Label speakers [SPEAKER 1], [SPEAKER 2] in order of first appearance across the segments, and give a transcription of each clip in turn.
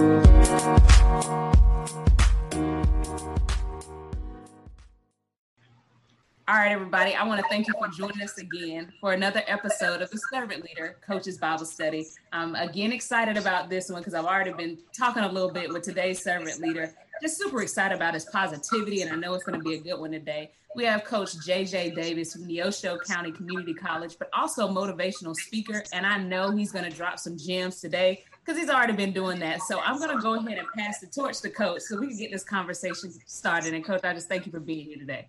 [SPEAKER 1] All right, everybody. I want to thank you for joining us again for another episode of the Servant Leader Coaches Bible Study. I'm again excited about this one because I've already been talking a little bit with today's servant leader. Just super excited about his positivity, and I know it's going to be a good one today. We have Coach JJ Davis from Neosho County Community College, but also motivational speaker. And I know he's going to drop some gems today because he's already been doing that. So I'm going to go ahead and pass the torch to Coach so we can get this conversation started. And Coach, I just thank you for being here today.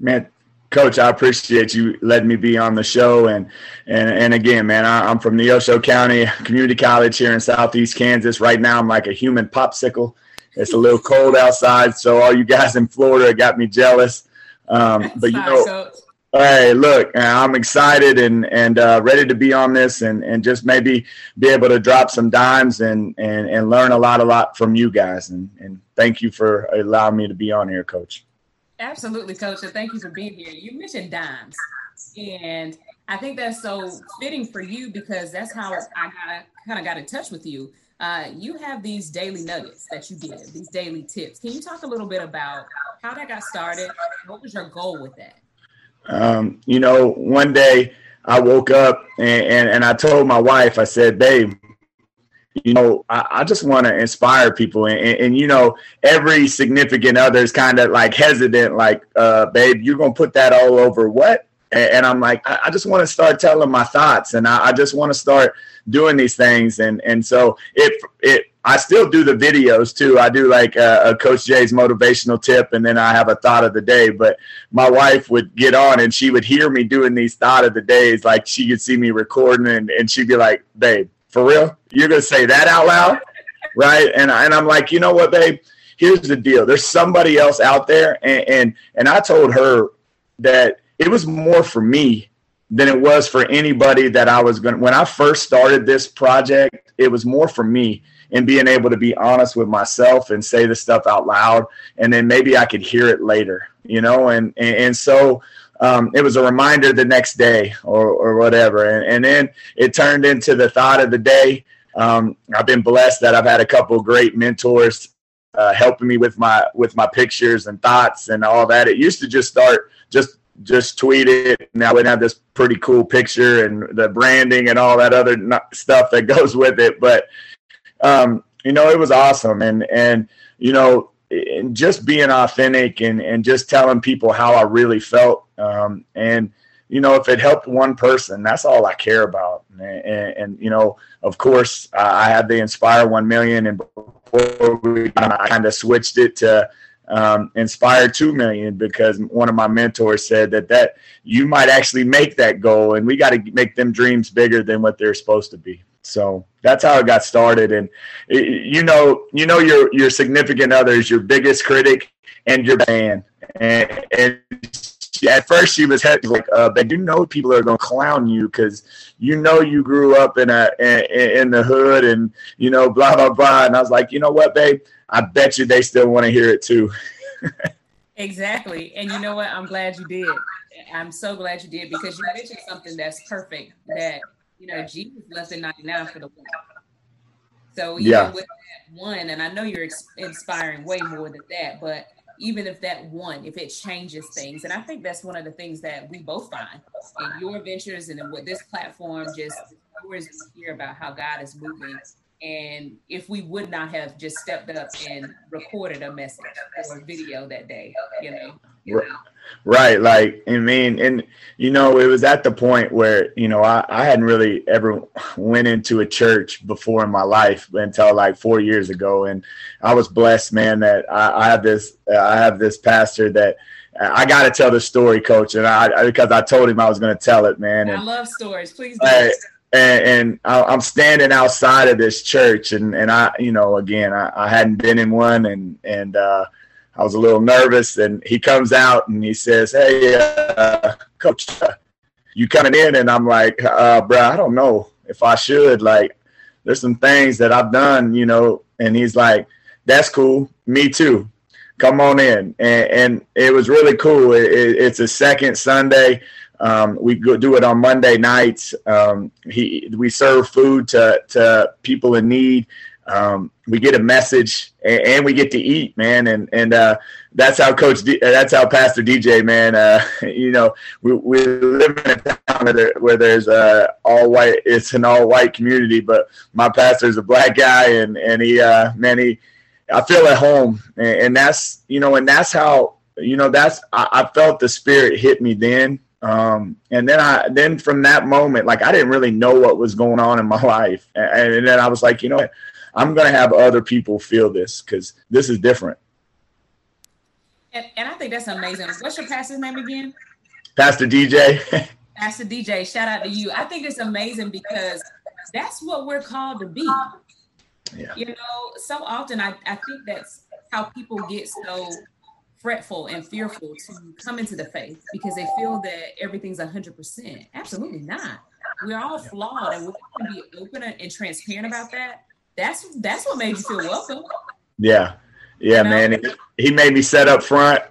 [SPEAKER 2] Man, Coach, I appreciate you letting me be on the show. And and and again, man, I, am from Neosho County Community College here in Southeast Kansas. Right now, I'm like a human popsicle. It's a little cold outside, so all you guys in Florida got me jealous. Um, but you know, Coach. Hey, look, I'm excited and and uh, ready to be on this, and and just maybe be able to drop some dimes and and and learn a lot, a lot from you guys. And and thank you for allowing me to be on here, Coach.
[SPEAKER 1] Absolutely, Coach. And thank you for being here. You mentioned dimes, and I think that's so fitting for you because that's how I kind of got in touch with you. Uh, you have these daily nuggets that you give, these daily tips. Can you talk a little bit about how that got started? What was your goal with that?
[SPEAKER 2] Um, you know, one day I woke up and, and, and I told my wife, I said, babe, you know, I, I just want to inspire people. And, and, and, you know, every significant other is kind of like hesitant, like, uh, babe, you're going to put that all over what? And, I'm like, I, I just want to start telling my thoughts and I, I just want to start doing these things. And, and so it, it, I still do the videos too. I do like a, a, Coach Jay's motivational tip, and then I have a thought of the day. But my wife would get on and she would hear me doing these thought of the days. Like she could see me recording, and, and she'd be like, "Babe, for real? You're gonna say that out loud, right?" And and I'm like, you know what, babe? Here's the deal. There's somebody else out there, and and, and I told her that it was more for me than it was for anybody that I was going to. When I first started this project, it was more for me and being able to be honest with myself and say the stuff out loud and then maybe i could hear it later you know? And and, and so um, it was a reminder the next day or, or whatever. And, and then it turned into the thought of the day. Um, i've been blessed that i've had a couple great mentors uh, helping me with my with my pictures and thoughts and all that. It used to just start just just tweet it and I would have this pretty cool picture and the branding and all that other stuff that goes with it. But um, you know, it was awesome. And, and, you know, and just being authentic and, and just telling people how I really felt. Um, and, you know, if it helped one person, that's all I care about. And, and, and you know, of course, uh, I had the Inspire 1 million, and before we I kind of switched it to um, Inspire 2 million because one of my mentors said that, that you might actually make that goal, and we got to make them dreams bigger than what they're supposed to be. So that's how it got started. And you know, you know, your your significant other is your biggest critic and your fan. And, and at first she was like, uh, "But you know, people are to clown you because you know you grew up in a in, in the hood and you know blah blah blah." And I was like, "You know what, babe? I bet you they still want to hear it too."
[SPEAKER 1] exactly. And you know what? I'm glad you did. I'm so glad you did because you mentioned something that's perfect that you know, Jesus left the 99 for the one. So even yeah. with that one, and I know you're ex- inspiring way more than that, but even if that one, if it changes things, and I think that's one of the things that we both find in your ventures and in what this platform just stories hear about how God is moving. And if we would not have just stepped up and recorded a message or a video that day, you know, you know
[SPEAKER 2] Right. Like, I mean, and, you know, it was at the point where, you know, I, I hadn't really ever went into a church before in my life until like four years ago. And I was blessed, man, that I, I have this, I have this pastor that, I got to tell the story, coach. And I, because I told him I was going to tell it, man. And,
[SPEAKER 1] I love stories. Please do. And,
[SPEAKER 2] and I'm standing outside of this church and, and I, you know, again, I, I hadn't been in one and, and, uh, I was a little nervous, and he comes out and he says, "Hey, uh, coach, you coming in?" And I'm like, uh, "Bro, I don't know if I should. Like, there's some things that I've done, you know." And he's like, "That's cool. Me too. Come on in." And, and it was really cool. It, it, it's a second Sunday. Um, we go do it on Monday nights. Um, he we serve food to to people in need. um, we get a message and, and, we get to eat, man. And and uh, that's how Coach, D, that's how Pastor DJ, man. Uh, you know, we, we live in a town where, there, where there's uh, all white. It's an all white community, but my pastor is a black guy, and and he, uh, man, he, I feel at home, and, and that's you know, and that's how you know that's I, I felt the spirit hit me then um, and then I then from that moment, like I didn't really know what was going on in my life, and, and then I was like, you know what, I'm gonna have other people feel this because this is different.
[SPEAKER 1] And, and I think that's amazing. What's your pastor's name again?
[SPEAKER 2] Pastor DJ.
[SPEAKER 1] Pastor DJ, shout out to you. I think it's amazing because that's what we're called to be. Yeah. You know, so often I, I think that's how people get so fretful and fearful to come into the faith because they feel that everything's 100%. Absolutely not. We're all flawed and we can be open and transparent about that. That's that's what made you feel welcome.
[SPEAKER 2] Yeah. Yeah, you know? man. He made me set up front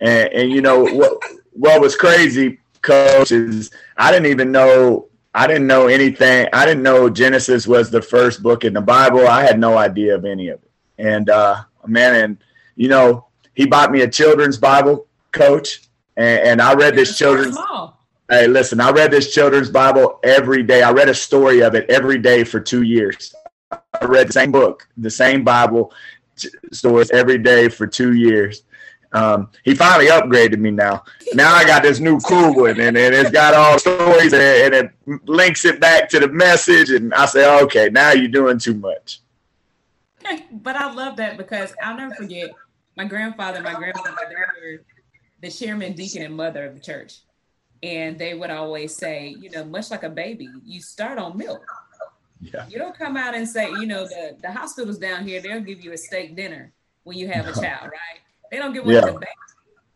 [SPEAKER 2] and and you know what what was crazy coach is I didn't even know I didn't know anything. I didn't know Genesis was the first book in the Bible. I had no idea of any of it. And uh man and you know he bought me a children's Bible, coach, and, and I read this children's. Hey, listen, I read this children's Bible every day. I read a story of it every day for two years. I read the same book, the same Bible stories every day for two years. Um, he finally upgraded me now. Now I got this new cool one, and, and it's got all stories, and, and, it links it back to the message. And I say, okay, now you're doing too much.
[SPEAKER 1] But I love that because I'll never forget my grandfather, my grandmother, they were the chairman, deacon, and mother of the church. And they would always say, you know, much like a baby, you start on milk. Yeah. You don't come out and say, you know, the, the hospitals down here, they'll give you a steak dinner when you have a child, right? They don't give one yeah. the baby.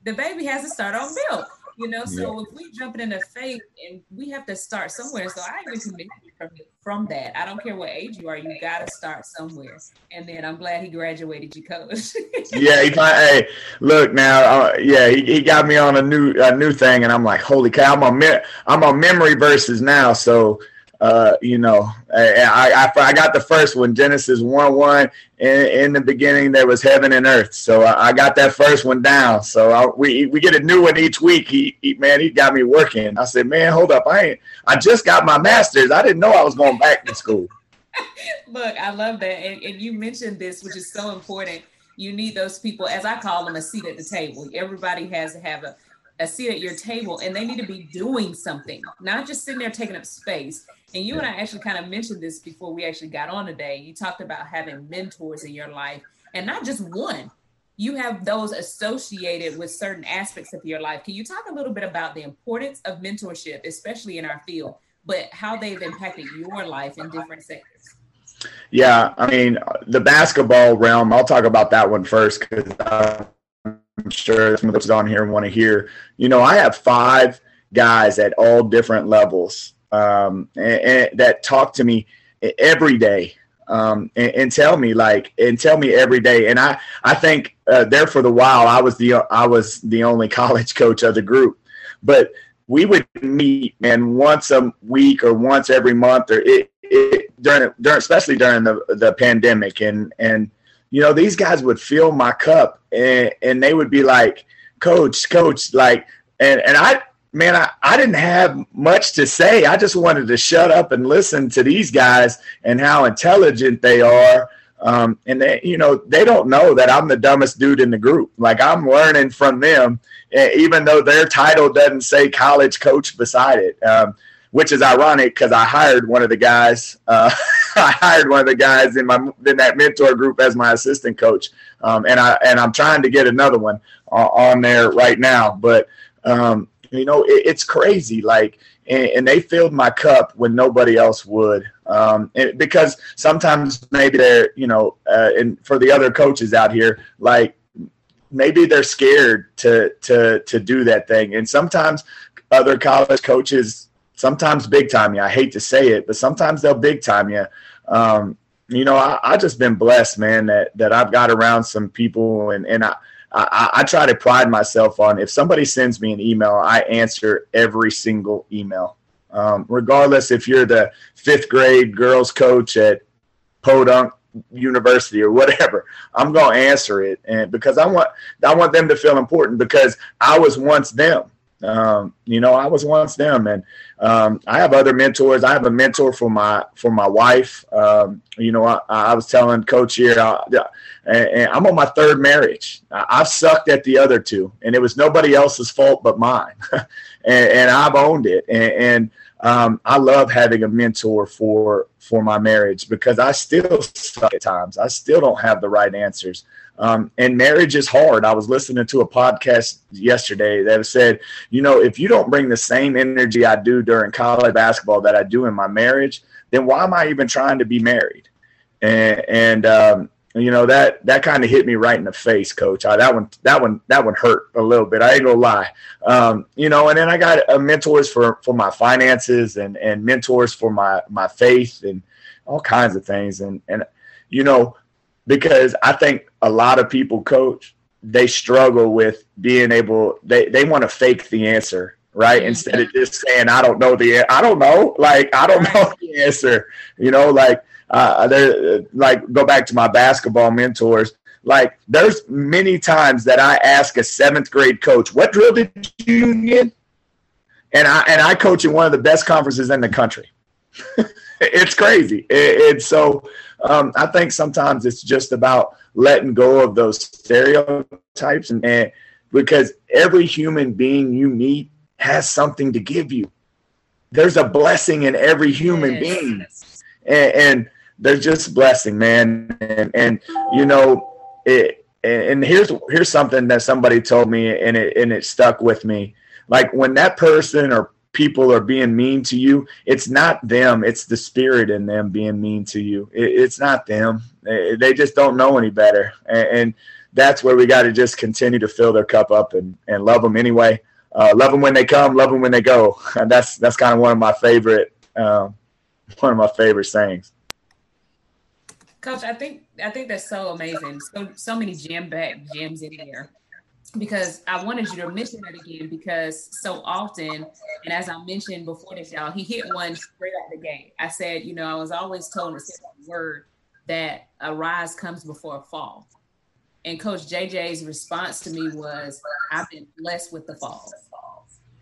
[SPEAKER 1] The baby has to start on milk. You know, so yeah. if we jumping into faith and we have to start somewhere. So I even commend you from, from that. I don't care what age you are, you got to start somewhere. And then I'm glad he graduated you, coach.
[SPEAKER 2] yeah, he hey, look now, uh, yeah, he, he got me on a new a new thing, and I'm like, holy cow, I'm on me- I'm on memory verses now, so uh, you know, I, I, I got the first one, Genesis 1 1. In, in the beginning, there was heaven and earth. So I, I got that first one down. So I, we, we get a new one each week. He, he, man, he got me working. I said, man, hold up. I ain't, I just got my master's. I didn't know I was going back to school.
[SPEAKER 1] Look, I love that. And, and you mentioned this, which is so important. You need those people, as I call them, a seat at the table. Everybody has to have a, a seat at your table and they need to be doing something, not just sitting there taking up space. And you and I actually kind of mentioned this before we actually got on today. You talked about having mentors in your life and not just one. You have those associated with certain aspects of your life. Can you talk a little bit about the importance of mentorship, especially in our field, but how they've impacted your life in different sectors?
[SPEAKER 2] Yeah, I mean, the basketball realm, I'll talk about that one first because I'm sure some of those on here want to hear. You know, I have five guys at all different levels um, and, and that talk to me every day um, and, and, tell me like and tell me every day. And I I think uh, there for the while I was the I was the only college coach of the group, but we would meet and once a week or once every month or it, it during during especially during the the pandemic and and you know these guys would fill my cup and and they would be like coach coach like and and I man, I, I didn't have much to say. I just wanted to shut up and listen to these guys and how intelligent they are. Um, and they, you know, they don't know that I'm the dumbest dude in the group. Like I'm learning from them, even though their title doesn't say college coach beside it. Um, which is ironic because I hired one of the guys. Uh, I hired one of the guys in my in that mentor group as my assistant coach, um, and I and I'm trying to get another one on there right now. But um, you know, it, it's crazy. Like, and, and, they filled my cup when nobody else would. Um, because sometimes maybe they're, you know, uh, and for the other coaches out here, like maybe they're scared to to to do that thing. And sometimes other college coaches, sometimes big time you. I hate to say it, but sometimes they'll big time you. Um, you know, I, I just been blessed, man, that that I've got around some people and and I I, I, try to pride myself on if somebody sends me an email, I answer every single email, um, regardless if you're the fifth grade girls coach at Podunk university or whatever. I'm to answer it, and because I want I want them to feel important because I was once them. Um, you know, I was once them, and um, I have other mentors. I have a mentor for my for my wife. Um, you know, I, I, was telling Coach here, uh, and I'm on my third marriage. I've sucked at the other two, and it was nobody else's fault but mine, and, and, I've owned it. And, and um, I love having a mentor for for my marriage because I still suck at times. I still don't have the right answers. Um, and marriage is hard. I was listening to a podcast yesterday that said, you know, if you don't bring the same energy I do during college basketball that I do in my marriage, then why am I even trying to be married? And, and um, you know that that kind of hit me right in the face, Coach. I, that one, that one, that one hurt a little bit. I ain't gonna lie. Um, you know, and then I got mentors for for my finances and and mentors for my my faith and all kinds of things. And and you know, because I think a lot of people, coach, they struggle with being able. They they want to fake the answer, right? Mm-hmm. Instead of just saying, "I don't know the. I don't know. Like I don't know the answer." You know, like uh, there, like go back to my basketball mentors. Like there's many times that I ask a seventh grade coach, "What drill did you get?" And I and I coach in one of the best conferences in the country. it's crazy. It's so um, I think sometimes it's just about letting go of those stereotypes and, and because every human being you meet has something to give you. There's a blessing in every human yes. being. And, and there's just blessing, man. And, and you know, it, and here's here's something that somebody told me and it and it stuck with me. Like when that person or people are being mean to you, it's not them. It's the spirit in them being mean to you. It, it's not them. They, just don't know any better. And, that's where we got to just continue to fill their cup up and, and love them anyway. Uh, love them when they come, love them when they go. And that's that's kind of one of my favorite uh, one of my favorite sayings.
[SPEAKER 1] Coach, I think I think that's so amazing. So so many jam back gems in here because I wanted you to mention that again because so often, and as I mentioned before this, y'all, he hit one straight out the gate. I said, you know, I was always told to say that word that a rise comes before a fall. And Coach JJ's response to me was, I've been blessed with the fall.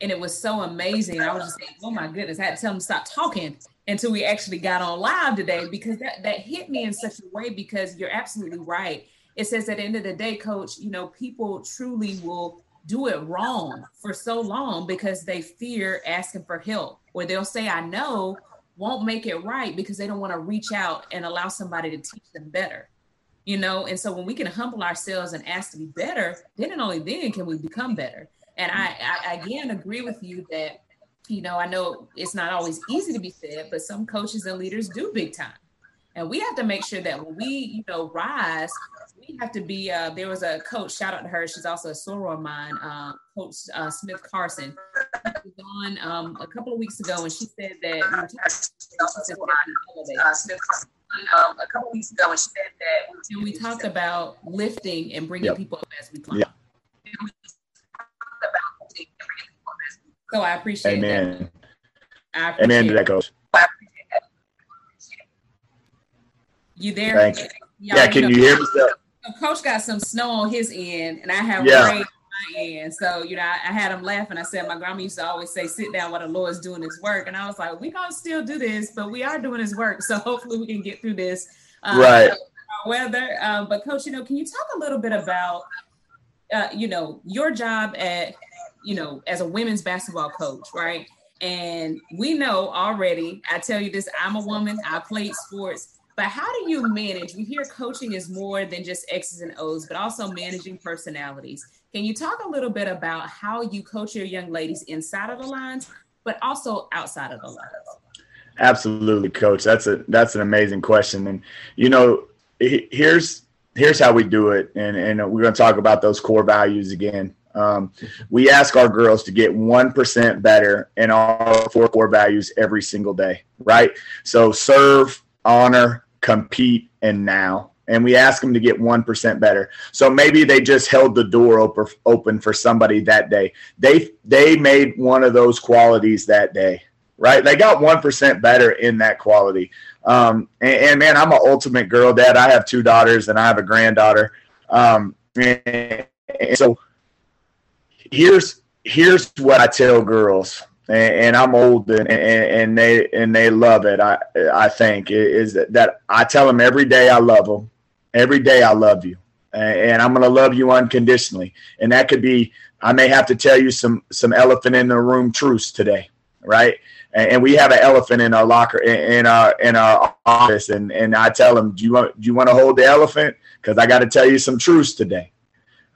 [SPEAKER 1] And it was so amazing. I was just like, oh my goodness, I had to tell him to stop talking until we actually got on live today because that, that hit me in such a way because you're absolutely right it says at the end of the day, coach, you know, people truly will do it wrong for so long because they fear asking for help, or they'll say, I know, won't make it right because they don't want to reach out and allow somebody to teach them better. You know, and so when we can humble ourselves and ask to be better, then and only then can we become better. And I, I again agree with you that, you know, I know it's not always easy to be said, but some coaches and leaders do big time. And we have to make sure that when we, you know, rise, we have to be. Uh, there was a coach. Shout out to her. She's also a soror of mine. Uh, coach uh, Smith Carson. She was on um, a couple of weeks ago, and she said that. Um, a couple weeks ago, and she said that. And we talked about lifting and bringing yep. people up as we climb. Yeah. So I appreciate
[SPEAKER 2] Amen. that. I appreciate Amen to that, coach.
[SPEAKER 1] You there?
[SPEAKER 2] Thank you. Yeah, can you hear me?
[SPEAKER 1] Coach got some snow on his end, and I have yeah. rain on my end. So you know, I, I, had him laughing. I said, my grandma used to always say, "Sit down while the Lord's doing His work," and I was like, "We gonna still do this, but we are doing His work. So hopefully, we can get through this."
[SPEAKER 2] Um, right.
[SPEAKER 1] Weather, um, but Coach, you know, can you talk a little bit about, uh, you know, your job at, you know, as a women's basketball coach, right? And we know already. I tell you this: I'm a woman. I played sports but how do you manage? We hear coaching is more than just X's and O's, but also managing personalities. Can you talk a little bit about how you coach your young ladies inside of the lines, but also outside of the lines?
[SPEAKER 2] Absolutely, coach. That's a that's an amazing question. And you know, here's here's how we do it. And and we're going to talk about those core values again. Um, we ask our girls to get 1% better in our four core values every single day, right? So serve, honor, compete, and now. And we ask them to get 1% better. So maybe they just held the door open, open for somebody that day. They, they made one of those qualities that day. right? They got 1% better in that quality. Um, and, and, man, I'm an ultimate girl dad. I have two daughters and I have a granddaughter. Um, and, and so here's, here's what I tell girls and, and I'm old and, and, they, and they love it. I, I think is that I tell them every day I love them. Every day I love you and I'm to love you unconditionally. And that could be, I may have to tell you some, some elephant in the room truths today. Right and we have an elephant in our locker in our in our office and and i tell them do you want do you want to hold the elephant because i got to tell you some truths today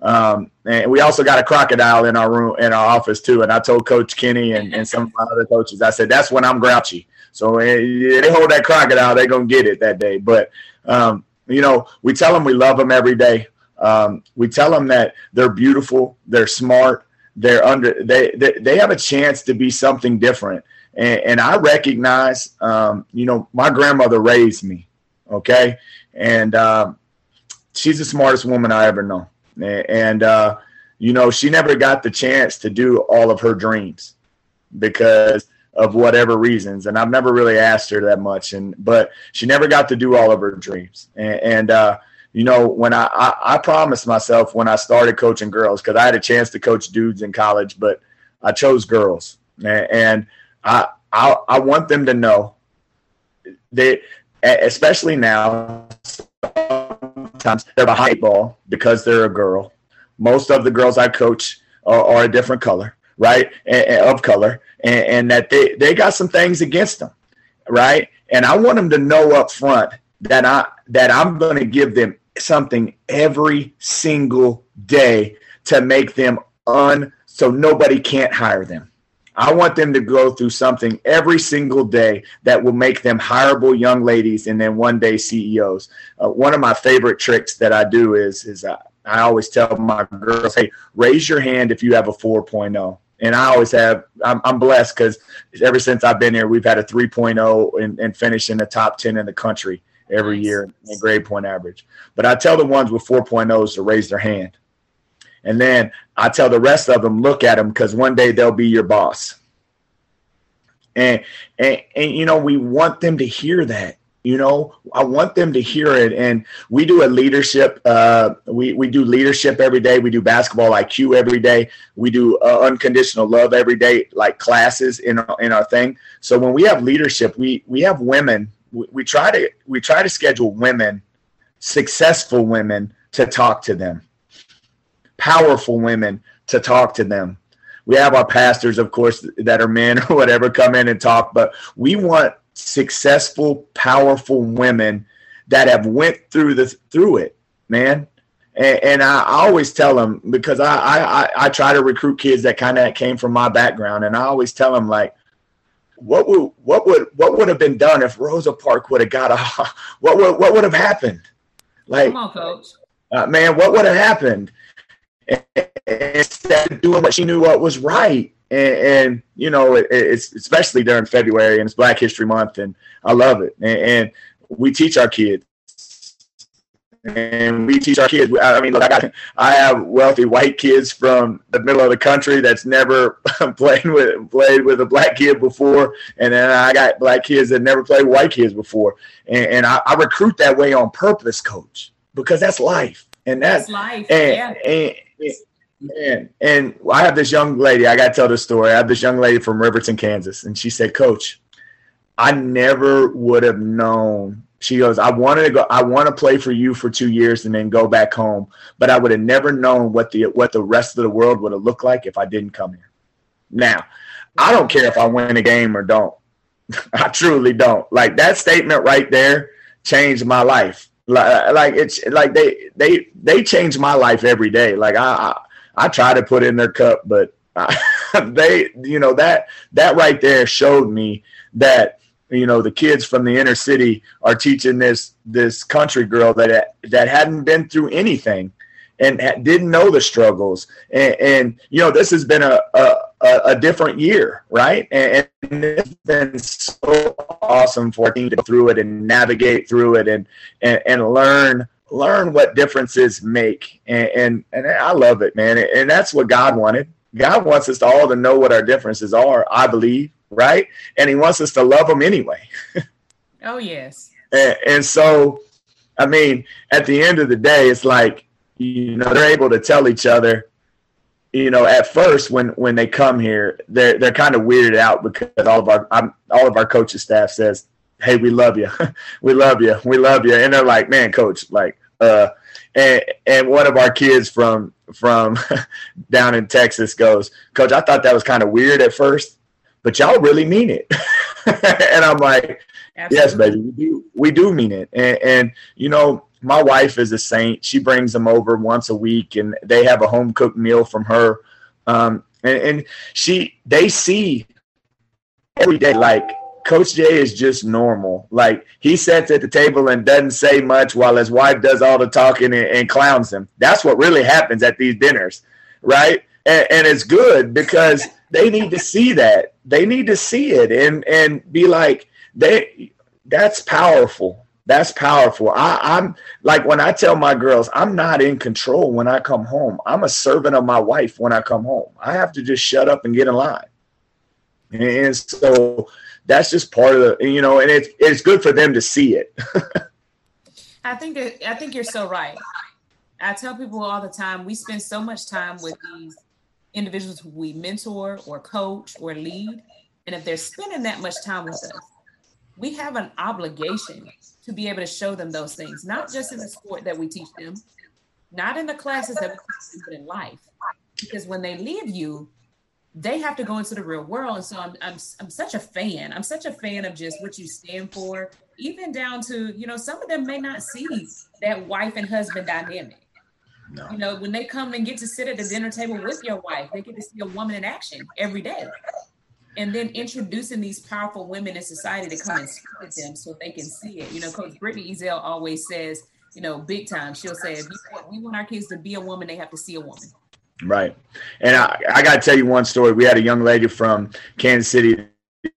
[SPEAKER 2] um, and we also got a crocodile in our room in our office too. And i told coach kenny and, and some of my other coaches i said that's when i'm grouchy. So eh, they hold that crocodile they're gonna get it that day. But um, you know we tell them we love them every day. Um, we tell them that they're beautiful they're smart they're under they, they they have a chance to be something different. And, and I recognize, um, you know, my grandmother raised me, okay, and uh, she's the smartest woman I ever know, and uh, you know, she never got the chance to do all of her dreams because of whatever reasons, and I've never really asked her that much, and but she never got to do all of her dreams, and, and uh, you know, when I, I, I promised myself when I started coaching girls, because I had a chance to coach dudes in college, but I chose girls. And, I, I, I want them to know that, especially now, sometimes they're behind ball because they're a girl. Most of the girls I coach are, are a different color, right? And, and of color, and, and that they, they got some things against them, right? And I want them to know up front that I that I'm going to give them something every single day to make them un so nobody can't hire them. I want them to go through something every single day that will make them hireable young ladies and then one day CEOs. Uh, one of my favorite tricks that I do is is I, I always tell my girls, "Hey, raise your hand if you have a 4.0." And I always have. I'm, I'm blessed because ever since I've been here, we've had a 3.0 and, and finish in the top 10 in the country every year in grade point average. But I tell the ones with 4.0s to raise their hand. And then I tell the rest of them, look at them because one day they'll be your boss. And, and, and, you know, we want them to hear that. You know, I want them to hear it. And we do a leadership, uh, we, we do leadership every day. We do basketball IQ every day. We do uh, unconditional love every day, like classes in our, in our thing. So when we have leadership, we, we have women, we, we try to, we try to schedule women, successful women to talk to them powerful women to talk to them. We have our pastors, of course, that are men or whatever, come in and talk, but we want successful, powerful women that have went through the through it, man. And, and I, I, always tell them because I, I I try to recruit kids that kind of came from my background, and I always tell them like, what would what would what would have been done if Rosa Park would have got a what would what would have happened? Like, come on, coach. Uh, man, what would have happened? Instead of doing what she knew what was right. And, and you know, it, it's especially during February and it's Black History Month, and I love it. And, and we teach our kids and we teach our kids. I mean, look, I got I have wealthy white kids from the middle of the country that's never played with played with a black kid before, and then I got black kids that never played white kids before, and, and I, I, recruit that way on purpose, coach, because that's life, and that's, that's life. And, yeah. and, Man, and I have this young lady. I got to tell this story. I have this young lady from Riverton, Kansas, and she said, "Coach, I never would have known." She goes, "I wanted to go. I want to play for you for two years and then go back home, but I would have never known what the what the rest of the world would have looked like if I didn't come here." Now, I don't care if I win a game or don't. I truly don't. Like that statement right there changed my life. Like, like it's like they they they change my life every day. Like I, I I try to put in their cup, but I, they, you know, that that right there showed me that you know the kids from the inner city are teaching this this country girl that that hadn't been through anything and didn't know the struggles and, and you know this has been a, a, a different year right and, and, it's been so awesome for me to go through it and navigate through it and and, and learn learn what differences make and, and, and I love it, man. And that's what God wanted. God wants us to all to know what our differences are, I believe, right? And he wants us to love them anyway.
[SPEAKER 1] oh, yes.
[SPEAKER 2] And, and so, I mean, at the end of the day, it's like, you know, they're able to tell each other, you know, at first when when they come here, they're they're kind of weirded out because all of our I'm, all of our coaching staff says, "Hey, we love you, we love you, we love you," and they're like, "Man, coach, like, uh," and and one of our kids from from down in Texas goes, Coach, I thought that was kind of weird at first, but y'all really mean it. and I'm like, Absolutely. yes, baby, we do, we do mean it. And, and, you know, my wife is a saint. She brings them over once a week and they have a home cooked meal from her. Um, and, and she, they see every day, like, Coach Jay is just normal. Like he sits at the table and doesn't say much while his wife does all the talking and, and clowns him. That's what really happens at these dinners, right? And, and, it's good because they need to see that. They need to see it and and be like, they. That's powerful. That's powerful. I, I'm like when I tell my girls, I'm not in control when I come home. I'm a servant of my wife when I come home. I have to just shut up and get in line. And so that's just part of the you know, and it's it's good for them to see it.
[SPEAKER 1] I think that I think you're so right. I tell people all the time we spend so much time with these individuals we mentor or coach or lead, and if they're spending that much time with us, we have an obligation to be able to show them those things, not just in the sport that we teach them, not in the classes that we teach them, but in life. Because when they leave you, they have to go into the real world. And so I'm, I'm, I'm such a fan. I'm such a fan of just what you stand for, even down to, you know, some of them may not see that wife and husband dynamic. No. You know, when they come and get to sit at the dinner table with your wife, they get to see a woman in action every day. And then introducing these powerful women in society to come and speak with them so they can see it. You know, Coach Brittany Ezell always says, you know, big time, she'll say, if we want our kids to be a woman, they have to see a woman.
[SPEAKER 2] Right. And I, I got to tell you one story. We had a young lady from Kansas City,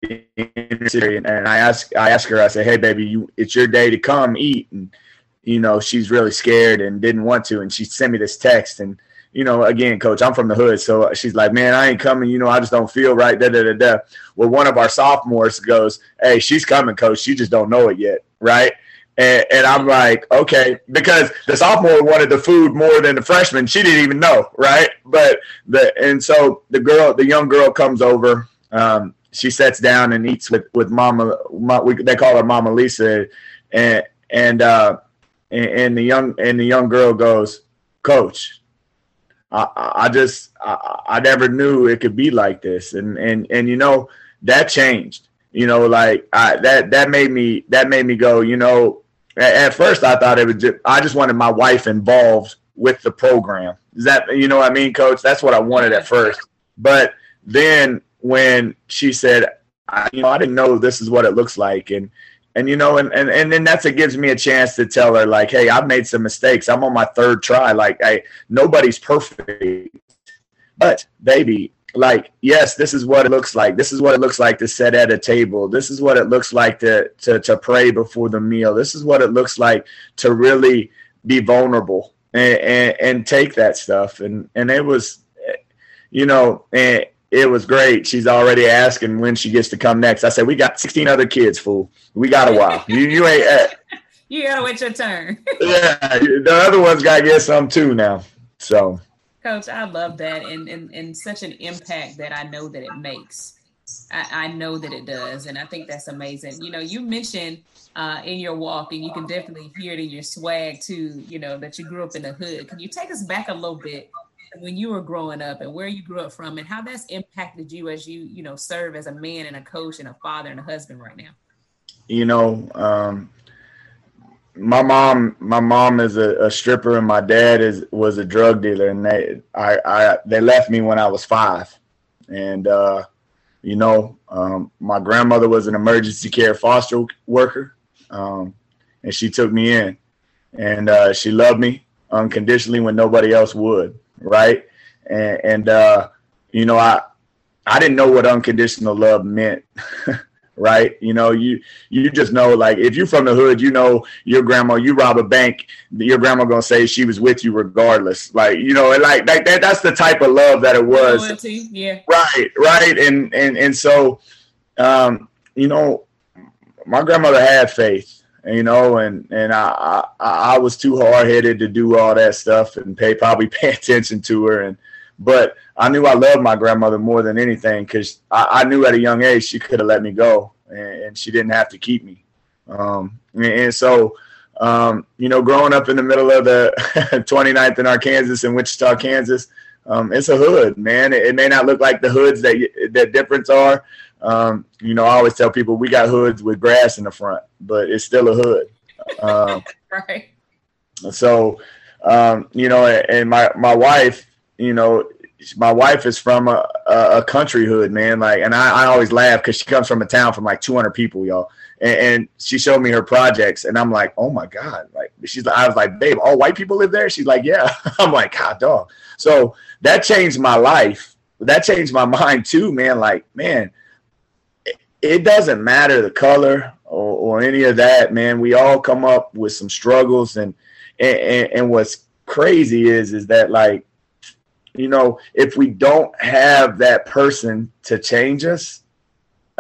[SPEAKER 2] and I asked I asked her. I said, "Hey, baby, you it's your day to come eat." And you know, she's really scared and didn't want to. And she sent me this text. And you know, again, coach, I'm from the hood, so she's like, "Man, I ain't coming. You know, I just don't feel right." Da da da da. Well, one of our sophomores goes, "Hey, she's coming, coach. She just don't know it yet, right?" And, and, I'm like, okay, because the sophomore wanted the food more than the freshman. She didn't even know, right? But the and so the girl, the young girl, comes over. Um, she sits down and eats with with Mama. we, they call her Mama Lisa, and and uh, and, and, the young and the young girl goes, Coach, I, I just I, I never knew it could be like this, and and and you know that changed you know like I, that that made me that made me go you know at first I thought it was just, I just wanted my wife involved with the program. Is that you know what I mean, coach? That's what I wanted at first. But then when she said, I, you know, I didn't know this is what it looks like and and you know and, and and then that's it gives me a chance to tell her like hey i've made some mistakes. I'm on my third try. Like hey nobody's perfect. But baby like yes this is what it looks like. This is what it looks like to sit at a table. This is what it looks like to to, to pray before the meal. This is what it looks like to really be vulnerable and, and, and take that stuff. And and it was you know and it was great she's already asking when she gets to come next i said we got 16 other kids fool we got a while you, you ain't
[SPEAKER 1] at, you gotta wait your turn
[SPEAKER 2] yeah the other ones gotta get some too now so
[SPEAKER 1] Coach, I love that and, and, and such an impact that I know that it makes. I, I know that it does. And I think that's amazing. You know, you mentioned uh, in your walk, and you can definitely hear it in your swag too, you know, that you grew up in the hood. Can you take us back a little bit when you were growing up and where you grew up from and how that's impacted you as you, you know, serve as a man and a coach and a father and a husband right now?
[SPEAKER 2] You know, um, my mom my mom is a, a, stripper and my dad is was a drug dealer and they I, I they left me when I was five. And uh, you know um, my grandmother was an emergency care foster worker um, and she took me in. And uh, she loved me unconditionally when nobody else would right and, and uh, you know I I didn't know what unconditional love meant right? You know, you you just know like if you're from the hood, you know your grandma, you rob a bank, your grandma gonna say she was with you regardless. Like, you know, and like that, that that's the type of love that it was.
[SPEAKER 1] Loyalty, yeah.
[SPEAKER 2] Right, right. And and and so um, you know, my grandmother had faith you know, and and I I, I was too hard headed to do all that stuff and pay probably pay attention to her and but I knew I loved my grandmother more than anything because I, I, knew at a young age she could have let me go and, and, she didn't have to keep me. Um, and, and, so, um, you know, growing up in the middle of the 29th in Arkansas in Wichita, Kansas, um, it's a hood, man. It, it, may not look like the hoods that that difference are, um, you know, I always tell people we got hoods with grass in the front, but it's still a hood. Um,
[SPEAKER 1] right.
[SPEAKER 2] So, um, you know, and my my wife, you know, my wife is from a, a country hood, man. Like, and I, I always laugh because she comes from a town from like 200 people, y'all. And, and, she showed me her projects, and I'm like, oh my god! Like, she's, I was like, babe, all white people live there. She's like, yeah. I'm like, god, dog. So that changed my life. That changed my mind too, man. Like, man, it doesn't matter the color or, or, any of that, man. We all come up with some struggles, and, and and what's crazy is is that like, you know, if we don't have that person to change us,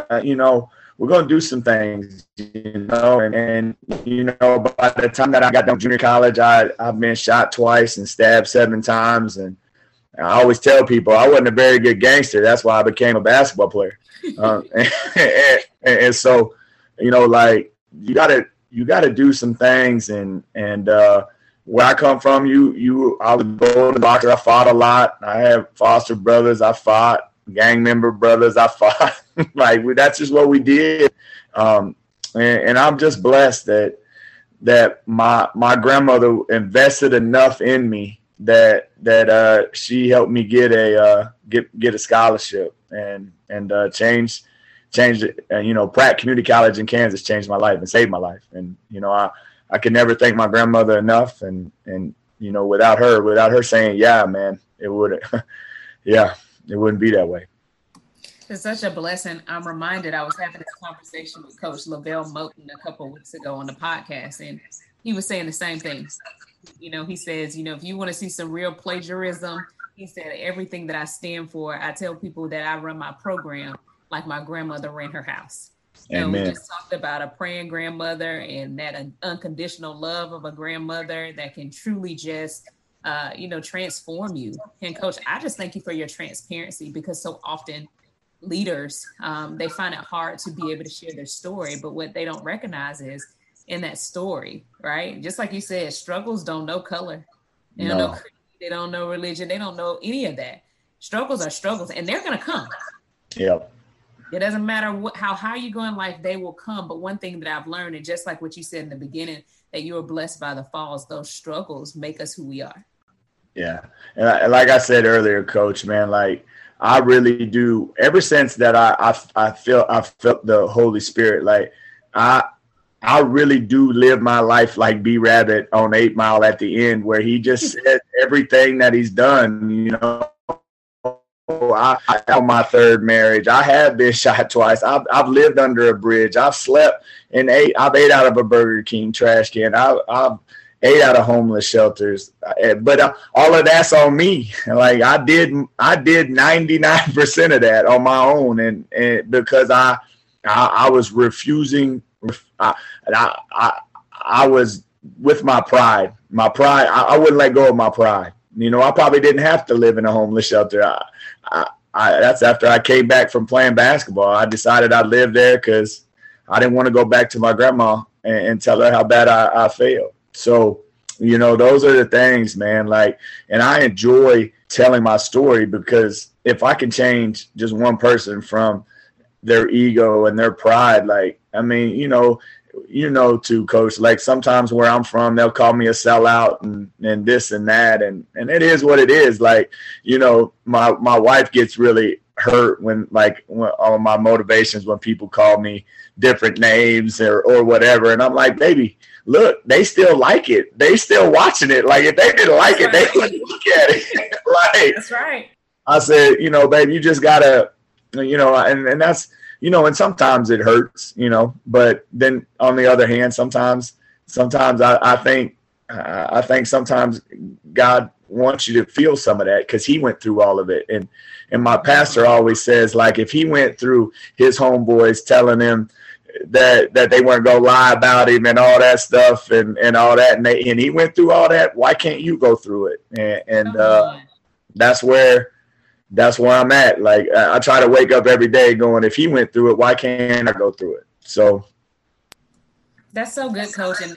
[SPEAKER 2] uh, you know, we're gonna do some things, you know, and, and you know, by the time that I got done junior college, I I've been shot twice and stabbed seven times, and I always tell people I wasn't a very good gangster. That's why I became a basketball player. Um, and, and, and, so you know like you gotta you gotta do some things and and uh, where I come from you you I was going to boxer I fought a lot. I have foster brothers. I fought gang member brothers. I fought like that's just what we did. Um, and, and I'm just blessed that that my my grandmother invested enough in me that that uh, she helped me get a uh, get get a scholarship and and uh, changed changed uh, you know Pratt Community College in Kansas changed my life and saved my life and you know I I can never thank my grandmother enough and and you know without her without her saying yeah man it would yeah it wouldn't be that way.
[SPEAKER 1] It's such a blessing. I'm reminded I was having this conversation with Coach Lavelle Moten a couple weeks ago on the podcast, and he was saying the same thing. You know, he says, you know, if you want to see some real plagiarism, he said, everything that I stand for, I tell people that I run my program like my grandmother ran her house. And we just talked about a praying grandmother and that unconditional love of a grandmother that can truly just, uh, you know, transform you. And coach, I just thank you for your transparency because so often leaders, um, they find it hard to be able to share their story, but what they don't recognize is in that story, right? Just like you said, struggles don't know color. They don't no. know creed, they don't know religion, they don't know any of that. Struggles are struggles and they're gonna come.
[SPEAKER 2] Yep.
[SPEAKER 1] It doesn't matter what how high you go in life, they will come. But one thing that I've learned, and just like what you said in the beginning, that you are blessed by the falls, those struggles make us who we are.
[SPEAKER 2] Yeah. And, I, like I said earlier, coach, man, like I really do ever since that I I, I feel I felt the Holy Spirit, like I I really do live my life like B Rabbit on Eight Mile at the end, where he just said everything that he's done. You know, I, I on my third marriage. I have been shot twice. I've, I've lived under a bridge. I've slept and eight. I've ate out of a Burger King trash can. I, I've ate out of homeless shelters. But uh, all of that's on me. Like I did, I did ninety nine percent of that on my own, and, and because I, I, I was refusing I, I, I, I was with my pride. My pride, I, I, wouldn't let go of my pride. You know, I probably didn't have to live in a homeless shelter. I, I, I that's after I came back from playing basketball. I decided I'd live there because I didn't want to go back to my grandma and, and tell her how bad I, I failed. So, you know, those are the things, man. Like, and I enjoy telling my story because if I can change just one person from their ego and their pride, like I mean, you know, you know, too, coach. Like sometimes where I'm from, they'll call me a sellout and and this and that, and and it is what it is. Like, you know, my my wife gets really hurt when like when, all of my motivations when people call me different names or or whatever, and I'm like, baby. Look, they still like it. They still watching it. Like if they didn't like That's it, right. they wouldn't look at it.
[SPEAKER 1] like That's right.
[SPEAKER 2] I said, you know, baby, you just gotta, you know, and, and that's you know, and sometimes it hurts, you know, but then on the other hand, sometimes, sometimes I, I think, uh, I think sometimes God wants you to feel some of that because he went through all of it. And, and my pastor always says, like, if he went through his homeboys telling him, that that they weren't gonna lie about him and all that stuff and and all that and they and he went through all that why can't you go through it and, and uh, that's where that's where I'm at. Like I try to wake up every day going, if he went through it, why can't I go through it? So
[SPEAKER 1] that's so good, coach. And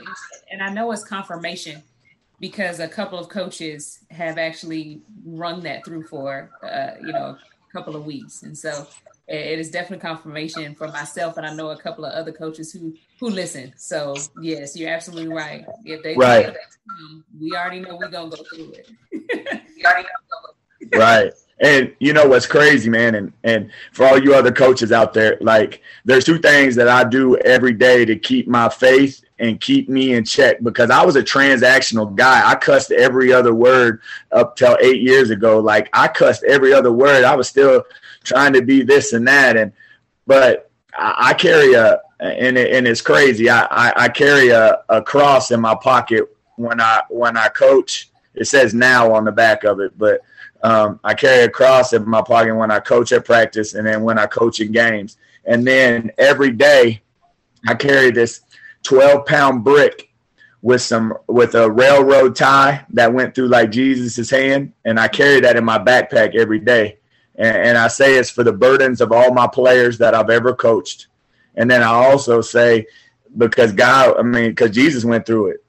[SPEAKER 1] and I know it's confirmation because a couple of coaches have actually run that through for uh, you know a couple of weeks, and so it is definitely confirmation for myself, and I know a couple of other coaches who who listen. So yes, you're absolutely right. If they
[SPEAKER 2] right,
[SPEAKER 1] we already know we're gonna go through it.
[SPEAKER 2] right. And you know what's crazy, man, and and for all you other coaches out there, like there's two things that I do every day to keep my faith and keep me in check because I was a transactional guy. I cussed every other word up till eight years ago. Like I cussed every other word. I was still trying to be this and that, and but I, carry a and it, and it's crazy. I, I, I carry a, a cross in my pocket when I when I coach. It says now on the back of it, but um, I carry a cross in my pocket when I coach at practice and then when I coach in games. And then every day I carry this 12 pound brick with some with a railroad tie that went through like Jesus's hand. And I carry that in my backpack every day. And, and I say it's for the burdens of all my players that I've ever coached. And then I also say, because God, I mean, because Jesus went through it.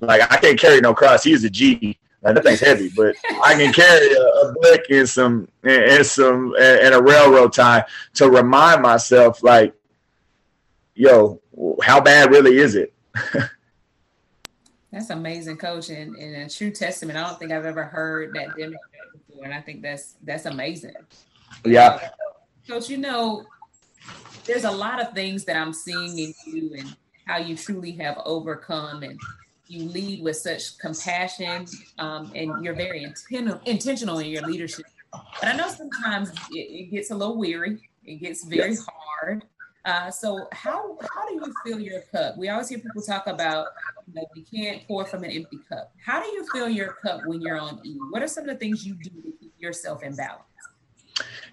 [SPEAKER 2] Like I can't carry no cross. He's a G. Like, that thing's heavy, but I can carry a, a brick and some and some and a railroad tie to remind myself, like, yo, how bad really is it?
[SPEAKER 1] that's amazing, coach, and, and a true testament. I don't think I've ever heard that before, and I think that's that's amazing.
[SPEAKER 2] Yeah, uh,
[SPEAKER 1] coach. You know, there's a lot of things that I'm seeing in you and how you truly have overcome and you lead with such compassion um, and you're very inten- intentional in your leadership. But I know sometimes it, it gets a little weary. It gets very yes. hard. Uh, so how how do you fill your cup? We always hear people talk about you, know, you can't pour from an empty cup. How do you fill your cup when you're on E? What are some of the things you do to keep yourself in balance?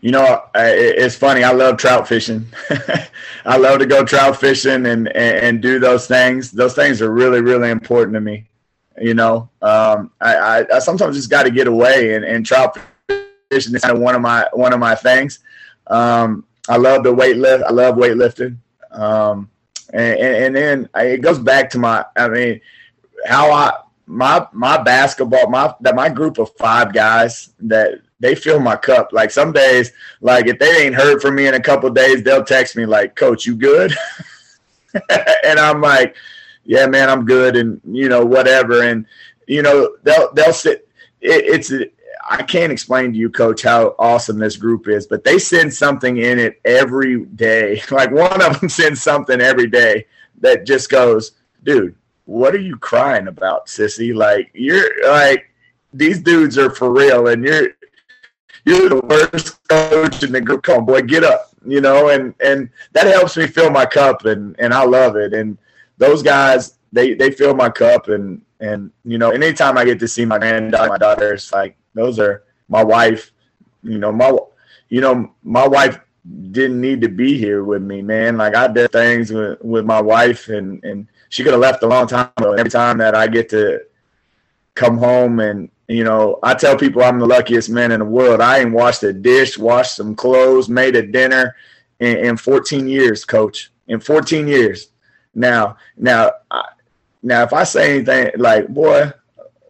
[SPEAKER 2] You know, it's funny. I love trout fishing. I love to go trout fishing and, and, and do those things. Those things are really, really important to me. You know, um, I, I, I, sometimes just got to get away and, and trout fishing is kind of one of my one of my things. Um, I love the weight lift. I love weightlifting. Um, and, and, and then it goes back to my, I mean, how I my my basketball my that my group of five guys that they fill my cup. Like some days, like if they ain't heard from me in a couple days, they'll text me like, "Coach, you good?" and I'm like, "Yeah, man, I'm good," and you know whatever. And you know they'll they'll sit. It, it's I can't explain to you, Coach, how awesome this group is, but they send something in it every day. Like one of them sends something every day that just goes, "Dude, what are you crying about, sissy? Like you're like." These dudes are for real, and you're you're the worst coach in the group. Come boy, get up. You know, and and that helps me fill my cup, and and I love it. And those guys, they they fill my cup, and and you know, anytime I get to see my granddaughter, my daughters, like those are my wife. You know, my you know my wife didn't need to be here with me, man. Like I did things with with my wife, and and she could have left a long time ago. Every time that I get to come home and you know, I tell people I'm the luckiest man in the world. I ain't washed a dish, washed some clothes, made a dinner in, in 14 years, coach. In 14 years. Now, now, I, now, if I say anything like, boy,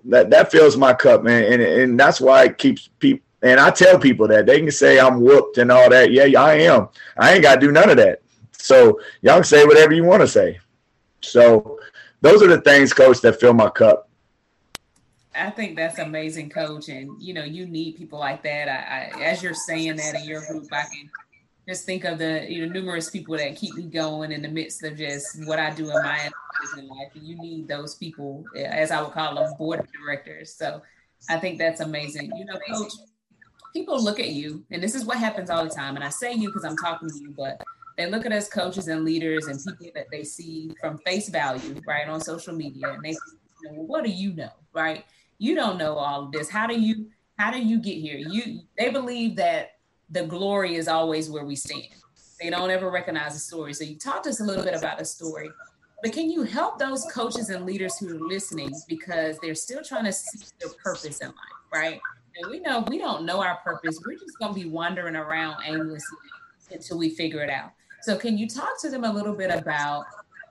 [SPEAKER 2] that that fills my cup, man, and and that's why it keeps people. And I tell people that they can say I'm whooped and all that. Yeah, I am. I ain't got to do none of that. So y'all can say whatever you want to say. So those are the things, coach, that fill my cup.
[SPEAKER 1] I think that's amazing, coach. And you know, you need people like that. I, I, as you're saying that in your group, I can just think of the you know numerous people that keep me going in the midst of just what I do in my life. And you need those people, eh, as I would call them, board of directors. So I think that's amazing. You know, coach, people look at you, and this is what happens all the time. And I say you because I'm talking to you, but they look at us coaches and leaders and people that they see from face value, right, on social media, and they, well, what do you know, right? You don't know all of this. How do you how do you get here? You they believe that the glory is always where we stand. They don't ever recognize the story. So you talked to us a little bit about the story, but can you help those coaches and leaders who are listening because they're still trying to seek their purpose in life, right? And we know we don't know our purpose. We're just going to be wandering around aimlessly until we figure it out. So can you talk to them a little bit about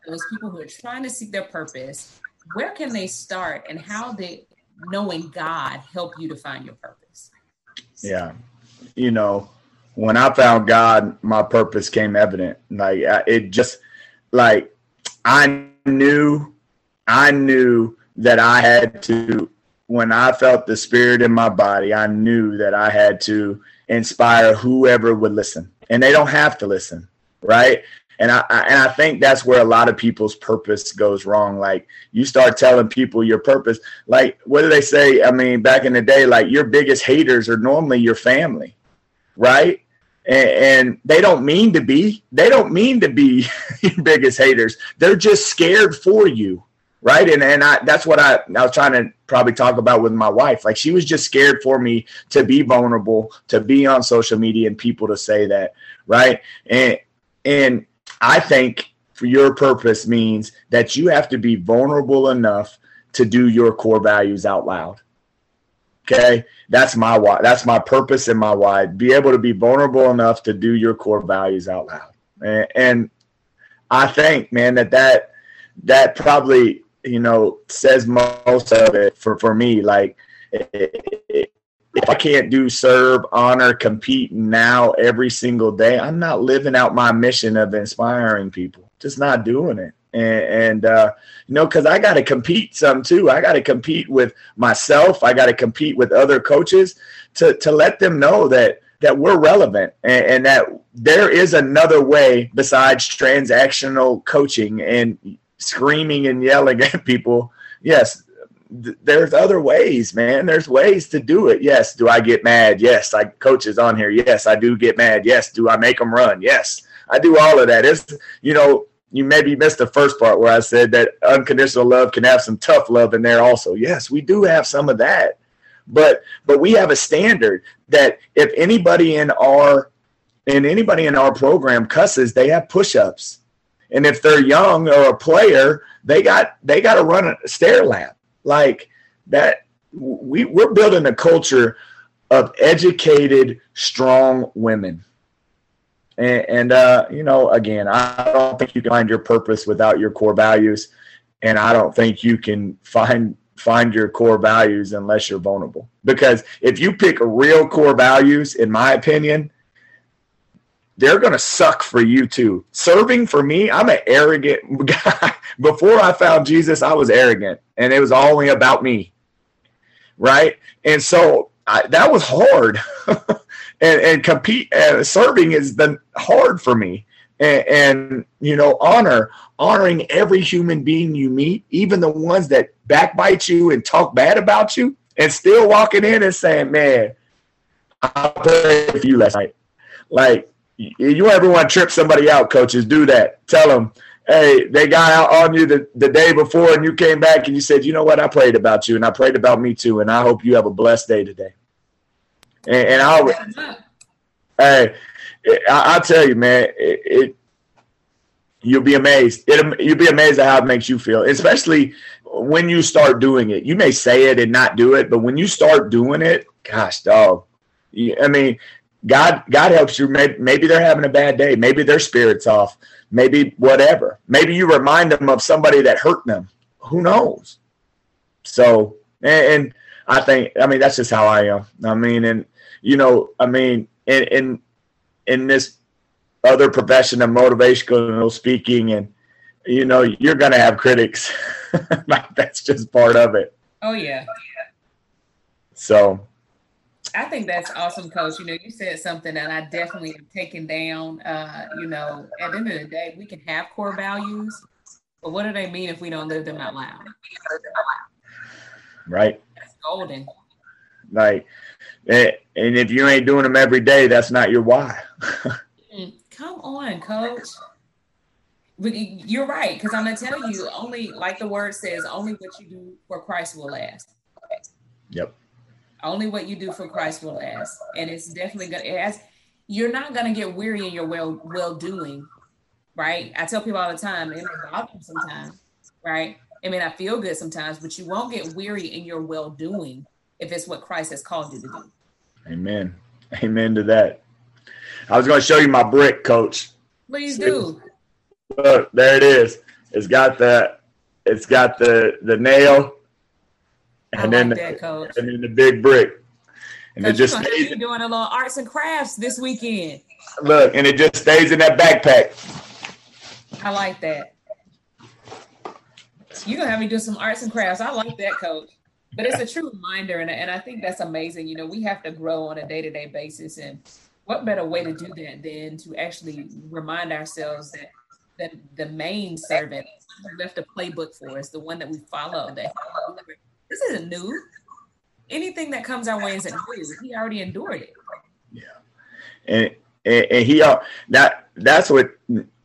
[SPEAKER 1] those people who are trying to seek their purpose? Where can they start and how they knowing God help you to find your purpose?
[SPEAKER 2] Yeah. You know, when I found God, my purpose came evident. Like it just like I knew I knew that I had to when I felt the spirit in my body, I knew that I had to inspire whoever would listen. And they don't have to listen, right? And I, I, and I think that's where a lot of people's purpose goes wrong. Like you start telling people your purpose, like what do they say? I mean, back in the day, like your biggest haters are normally your family, right? And, and they don't mean to be. They don't mean to be your biggest haters. They're just scared for you, right? And and I that's what I I was trying to probably talk about with my wife. Like she was just scared for me to be vulnerable, to be on social media, and people to say that, right? And and I think for your purpose means that you have to be vulnerable enough to do your core values out loud. Okay, that's my why. That's my purpose and my why. Be able to be vulnerable enough to do your core values out loud. And, and I think, man, that that that probably you know says most of it for for me. Like if I can't do serve, honor, compete now every single day, I'm not living out my mission of inspiring people. Just not doing it. And, and uh, you know, because I got to compete some too. I got to compete with myself. I got to compete with other coaches to to let them know that that we're relevant and, and that there is another way besides transactional coaching and screaming and yelling at people. Yes, there's other ways, man. There's ways to do it. Yes. Do I get mad? Yes. I coaches on here. Yes, I do get mad. Yes. Do I make them run? Yes. I do all of that. It's you know, you maybe missed the first part where I said that unconditional love can have some tough love in there also. Yes, we do have some of that. But but we have a standard that if anybody in our and anybody in our program cusses, they have push-ups. And if they're young or a player, they got they got to run a stair lap like that we we're building a culture of educated strong women. And, and uh, you know again i don't think you can find your purpose without your core values. And i don't think you can find find your core values unless you're vulnerable. Because if you pick real core values in my opinion they're going to suck for you too. Serving for me, I'm an arrogant guy. Before I found Jesus, I was arrogant and it was only about me. Right. And so I, that was hard. and, and compete, uh, serving is the hard for me. And, and, you know, honor, honoring every human being you meet, even the ones that backbite you and talk bad about you, and still walking in and saying, man, I prayed for you last night. Like, you ever want to trip somebody out, coaches, do that. Tell them, hey, they got out on you the, the day before and you came back and you said, you know what, I prayed about you and I prayed about me too. And I hope you have a blessed day today. And, and I'll, hey, I, will tell you, man, it, it, you'll be amazed. It, you'll be amazed at how it makes you feel, especially when you start doing it. You may say it and not do it, but when you start doing it, gosh, dog. I mean, God God helps you. Maybe, maybe they're having a bad day. Maybe their spirit's off. Maybe whatever. Maybe you remind them of somebody that hurt them. Who knows? So and, and I think I mean that's just how I am. I mean, and you know, I mean, in in in this other profession of motivational speaking, and you know, you're gonna have critics. like that's just part of it.
[SPEAKER 1] Oh yeah.
[SPEAKER 2] So
[SPEAKER 1] I think that's awesome, Coach. You know, you said something that I definitely have taken down. Uh, you know, at the end of the day, we can have core values, but what do they mean if we don't live them out loud?
[SPEAKER 2] Right.
[SPEAKER 1] That's golden.
[SPEAKER 2] Right. And if you ain't doing them every day, that's not your why.
[SPEAKER 1] Come on, coach. But you're right, because I'm gonna tell you, only like the word says, only what you do for Christ will last.
[SPEAKER 2] Yep.
[SPEAKER 1] Only what you do for Christ will last, and it's definitely gonna. ask. You're not gonna get weary in your well well doing, right? I tell people all the time, it may bother them sometimes, right? It may not feel good sometimes, but you won't get weary in your well doing if it's what Christ has called you to do.
[SPEAKER 2] Amen. Amen to that. I was going to show you my brick, Coach.
[SPEAKER 1] Please do.
[SPEAKER 2] Look, there it is. It's got the it's got the the nail,
[SPEAKER 1] and then that, the,
[SPEAKER 2] and then the big brick,
[SPEAKER 1] and it just stays. Doing a little arts and crafts this weekend.
[SPEAKER 2] Look, and it just stays in that backpack.
[SPEAKER 1] I like that. You're gonna have me do some arts and crafts. I like that, Coach. But it's a true reminder, and, and I think that's amazing. You know, we have to grow on a day to day basis, and what better way to do that than to actually remind ourselves that that the main servant left a playbook for us, the one that we follow. That this isn't new. Anything that comes our way isn't new. He already endured it.
[SPEAKER 2] Yeah, and and, and he uh, that that's what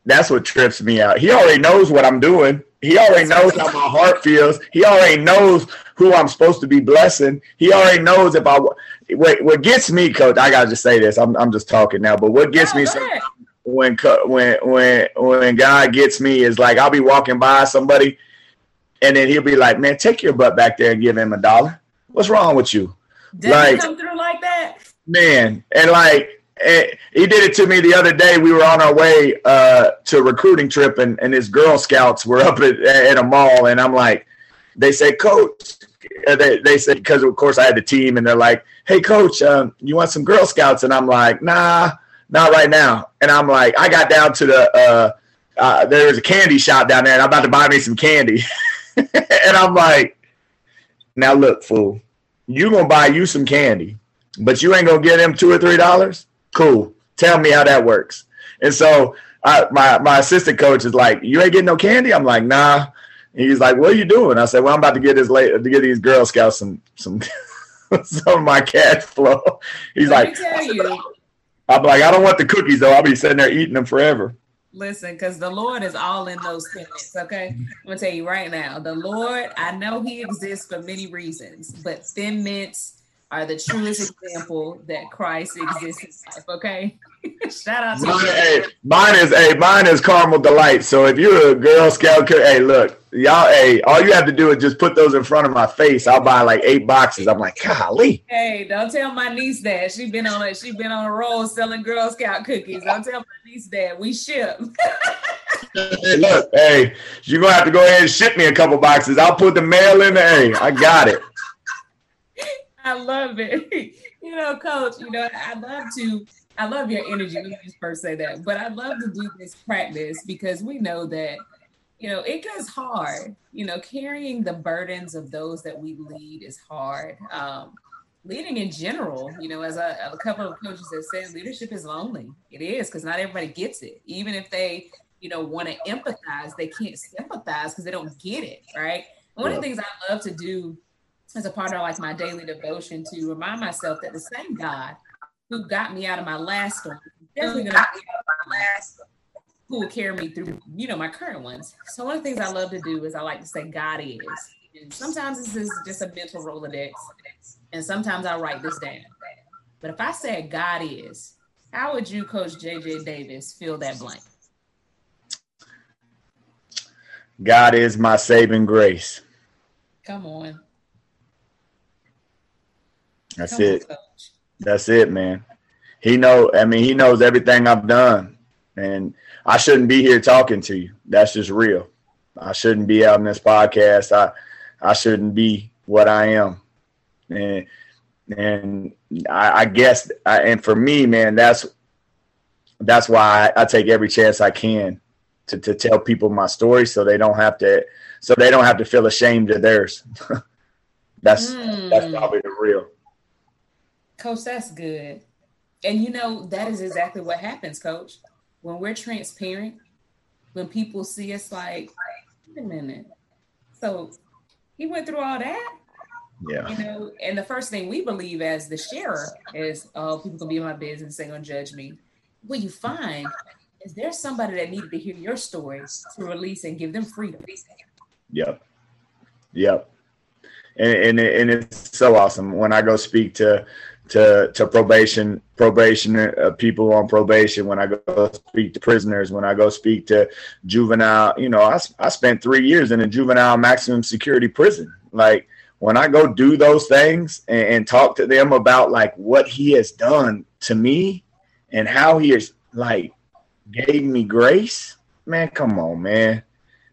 [SPEAKER 2] that's what trips me out. He already knows what I'm doing. He already knows how my heart feels. He already knows who I'm supposed to be blessing. He already knows if I. What, what gets me, coach, I gotta just say this. I'm I'm just talking now, but what gets me when when when when God gets me is like I'll be walking by somebody, and then he'll be like, "Man, take your butt back there and give him a dollar. What's wrong with you?"
[SPEAKER 1] Did like, come through like that?
[SPEAKER 2] Man, and like and he did it to me the other day. We were on our way uh, to a recruiting trip, and, and his Girl Scouts were up at, at a mall, and I'm like, they say, Coach, uh, they, they said because of course I had the team, and they're like, Hey, Coach, um, you want some Girl Scouts? And I'm like, Nah, not right now. And I'm like, I got down to the uh, uh, there's a candy shop down there, and I'm about to buy me some candy, and I'm like, Now look, fool, you gonna buy you some candy, but you ain't gonna get him two or three dollars Cool. Tell me how that works. And so I, my my assistant coach is like, "You ain't getting no candy." I'm like, "Nah." And he's like, "What are you doing?" I said, "Well, I'm about to get this late to get these Girl Scouts some some some of my cash flow." He's Let like, "I'm like, I don't want the cookies though. I'll be sitting there eating them forever."
[SPEAKER 1] Listen, because the Lord is all in those things. Okay, mm-hmm. I'm gonna tell you right now, the Lord. I know He exists for many reasons, but Thin Mints are the truest example that Christ exists in life. Okay. Shout out to
[SPEAKER 2] mine. Hey, mine is hey, mine is caramel delight. So if you're a Girl Scout, hey, look, y'all, hey, all you have to do is just put those in front of my face. I'll buy like eight boxes. I'm like, golly.
[SPEAKER 1] Hey, don't tell my niece that she's been on it. She's been on a roll selling Girl Scout cookies. Don't tell my niece that we ship.
[SPEAKER 2] hey, look, hey, you're gonna have to go ahead and ship me a couple boxes. I'll put the mail in there. Hey, I got it.
[SPEAKER 1] I love it. you know, coach, you know, I love to, I love your energy. Let me just first say that. But I love to do this practice because we know that, you know, it gets hard. You know, carrying the burdens of those that we lead is hard. Um, leading in general, you know, as a, a couple of coaches have said, leadership is lonely. It is because not everybody gets it. Even if they, you know, want to empathize, they can't sympathize because they don't get it. Right. One yeah. of the things I love to do as a part of like my daily devotion to remind myself that the same God who got me out of my last storm definitely gonna be my last who will carry me through, you know, my current ones. So one of the things I love to do is I like to say God is. And sometimes this is just a mental Rolodex. And sometimes I write this down. But if I said God is, how would you, Coach JJ Davis, fill that blank?
[SPEAKER 2] God is my saving grace.
[SPEAKER 1] Come on.
[SPEAKER 2] That's Come it. On, That's it, man. He know. I mean, he knows everything I've done, and I shouldn't be here talking to you. That's just real. I shouldn't be out in this podcast. I I shouldn't be what I am, and and I, I guess I, and for me, man, that's that's why I, I take every chance I can to to tell people my story, so they don't have to so they don't have to feel ashamed of theirs. that's mm. that's probably the real.
[SPEAKER 1] Coach, that's good. And you know, that is exactly what happens, coach. When we're transparent, when people see us like, wait a minute. So he went through all that.
[SPEAKER 2] Yeah.
[SPEAKER 1] You know, and the first thing we believe as the sharer is, oh, people gonna be in my business, they gonna judge me. What you find is there's somebody that needed to hear your story to release and give them freedom?
[SPEAKER 2] Yep. Yep. And, and, and it's so awesome when I go speak to to to probation probation uh, people on probation when i go speak to prisoners when i go speak to juvenile you know I, I spent three years in a juvenile maximum security prison. Like when i go do those things and, and talk to them about like what he has done to me and how he has like gave me grace man come on man.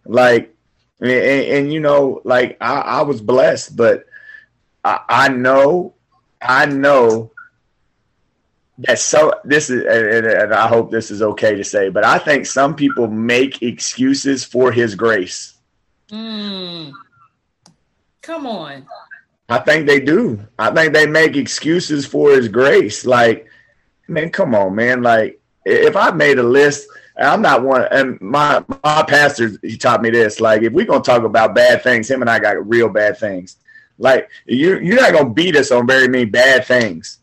[SPEAKER 2] Like and, and, and you know like I, I was blessed but I, I know I know that so this is and, I hope this is okay to say, but I think some people make excuses for his grace.
[SPEAKER 1] Mm. Come on.
[SPEAKER 2] I think they do. I think they make excuses for his grace. Like, man, come on, man. Like, if I made a list, I'm not one. And my my pastor, he taught me this. Like, if we're gonna talk about bad things, him and I got real bad things. Like you you're not gonna beat us on very many bad things.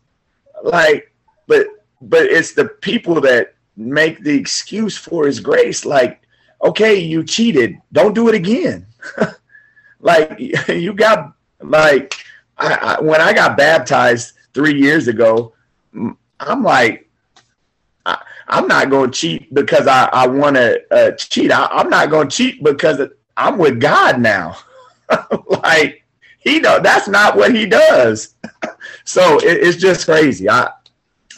[SPEAKER 2] Like, but but it's the people that make the excuse for his grace. Like, okay, you cheated, don't do it again. like you got like I, I, when I got baptized three years ago, I'm like, I, am not going to cheat because I, I want to uh, cheat. I, I'm not going to cheat because I'm with God now. like, he know that's not what he does. so it, it's just crazy. I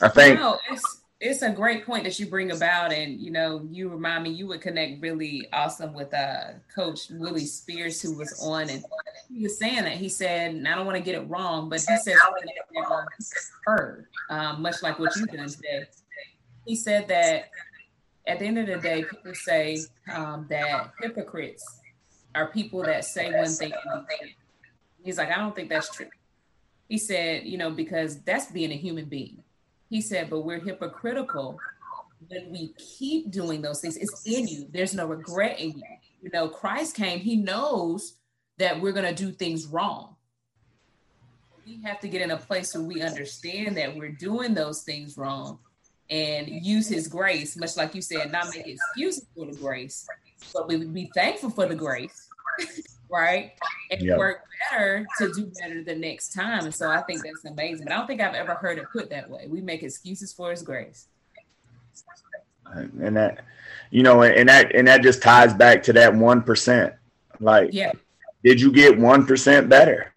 [SPEAKER 2] I think
[SPEAKER 1] no, it's it's a great point that you bring about, and you know, you remind me you would connect really awesome with uh Coach Willie Spears, who was on, and he was saying that he said, and I don't want to get it wrong, but he said heard, um, much like what you've done today. He said that at the end of the day, people say um, that hypocrites are people that say one thing He's like, I don't think that's true. He said, you know, because that's being a human being. He said, but we're hypocritical when we keep doing those things. It's in you. There's no regret in you. You know, Christ came, he knows that we're going to do things wrong. We have to get in a place where we understand that we're doing those things wrong and use his grace, much like you said, not make excuses for the grace, but we be thankful for the grace. right? And work better to do better the next time. And so I think that's amazing. But I don't think I've ever heard it put that way. We make excuses for his grace.
[SPEAKER 2] And that, you know, and that and that just ties back to that one percent. Like, yeah, did you get one percent better?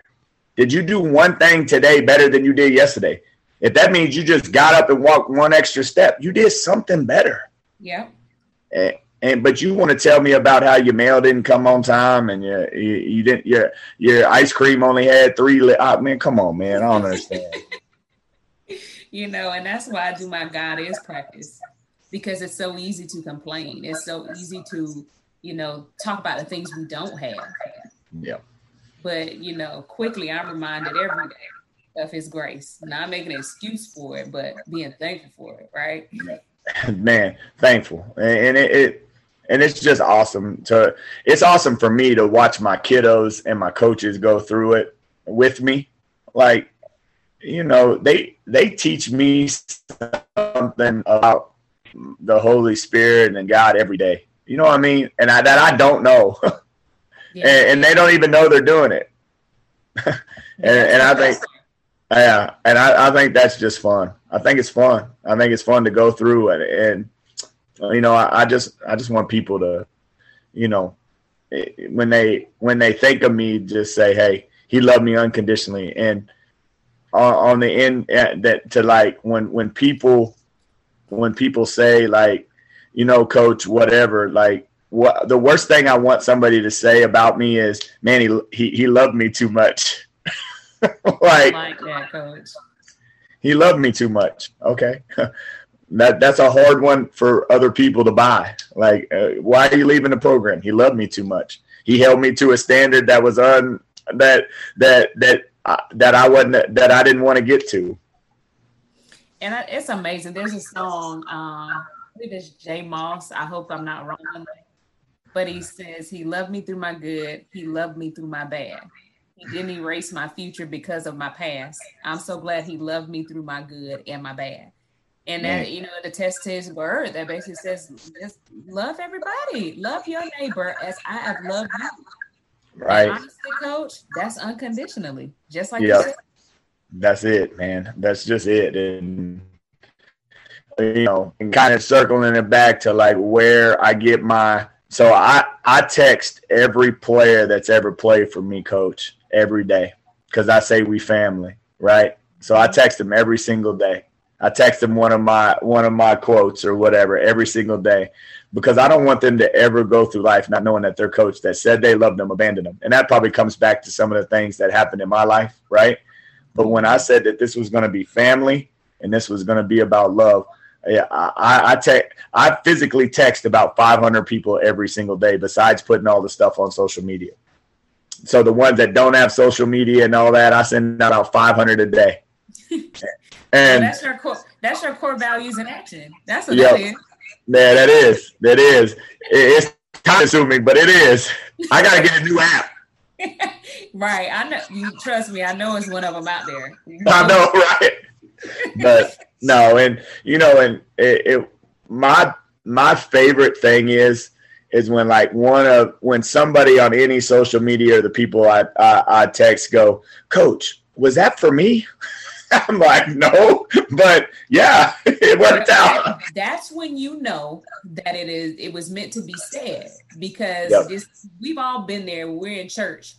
[SPEAKER 2] Did you do one thing today better than you did yesterday? If that means you just got up and walked one extra step, you did something better.
[SPEAKER 1] Yeah.
[SPEAKER 2] And, and but you want to tell me about how your mail didn't come on time and you you, you didn't your your ice cream only had three li- oh, man come on man i don't understand.
[SPEAKER 1] You know and that's why i do my god is practice because it's so easy to complain. It's so easy to you know talk about the things we don't have.
[SPEAKER 2] Yeah.
[SPEAKER 1] But you know quickly i'm reminded every day of his grace. Not making an excuse for it but being thankful for it right?
[SPEAKER 2] Man thankful. And it, it and it's just awesome to it's awesome for me to watch my kiddos and my coaches go through it with me. Like you know they they teach me something about the holy spirit and god every day. You know what i mean? And I, that i don't know. Yeah. and, and, they don't even know they're doing it. And, and i think yeah and I, I think that's just fun. I think it's fun. I think it's fun to go through it. And you know, I, I just I just want people to, you know, eh, when they when they think of me, just say, "Hey, he loved me unconditionally." And on, on the end, eh, that to like when when people when people say like, you know, coach, whatever, like what the worst thing I want somebody to say about me is, man, he he, he loved me too much. like, like that, coach. He loved me too much. Okay. that that's a hard one for other people to buy. Like, uh, why are you leaving the program? He loved me too much. He held me to a standard that was un that that that uh, that I wasn't that I didn't want to get to.
[SPEAKER 1] And it's amazing. There's a song. Um, I believe it's J Moss. I hope I'm not wrong, but he says he loved me through my good. He loved me through my bad. He didn't erase my future because of my past. I'm so glad he loved me through my good and my bad And that, you know, the test his word that basically says, just love everybody, love your neighbor as I have loved you.
[SPEAKER 2] Right.
[SPEAKER 1] Honestly, coach, that's unconditionally, just like yep.
[SPEAKER 2] That's it, man. That's just it. And you know, and kind of circling it back to like where I get my so I I text every player that's ever played for me, coach, every day because I say we family, right? So I mm-hmm. text them every single day. I text them one of my one of my quotes or whatever every single day because I don't want them to ever go through life not knowing that their coach that said they loved them abandoned them. And that probably comes back to some of the things that happened in my life, right? But when I said that this was going to be family and this was going to be about love, yeah, I I, te- I physically text about 500 people every single day besides putting all the stuff on social media. So the ones that don't have social media and all that, I send out 500 a day.
[SPEAKER 1] And that's your core. That's your core values in action. That's what yep. that is.
[SPEAKER 2] Yeah, that is. That is. It's time consuming, but it is. I gotta get a new app.
[SPEAKER 1] right. I know. You trust me. I know it's one of them out there.
[SPEAKER 2] I know, right? but no, and you know, and it, it my my favorite thing is is when like one of when somebody on any social media or the people I, I, I text go, Coach, was that for me? I'm like, no, but yeah, it worked out.
[SPEAKER 1] That's when you know that it is it was meant to be said because yep. this, we've all been there. We're in church,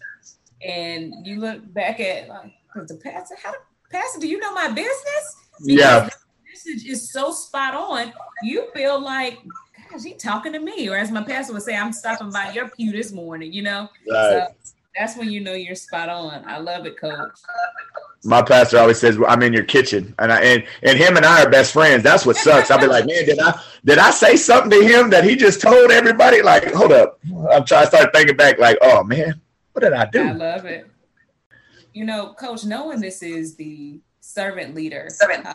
[SPEAKER 1] and you look back at like the pastor. How pastor? Do you know my business?
[SPEAKER 2] Because yeah,
[SPEAKER 1] message is so spot on. You feel like gosh, he talking to me, or as my pastor would say, I'm stopping by your pew this morning. You know, right. so that's when you know you're spot on. I love it, coach
[SPEAKER 2] my pastor always says I'm in your kitchen, and I and and him and I are best friends. That's what sucks. I'll be like, man, did I did I say something to him that he just told everybody? Like, hold up, I'm trying to start thinking back. Like, oh man, what did I do?
[SPEAKER 1] I love it. You know, Coach, knowing this is the servant leader servant.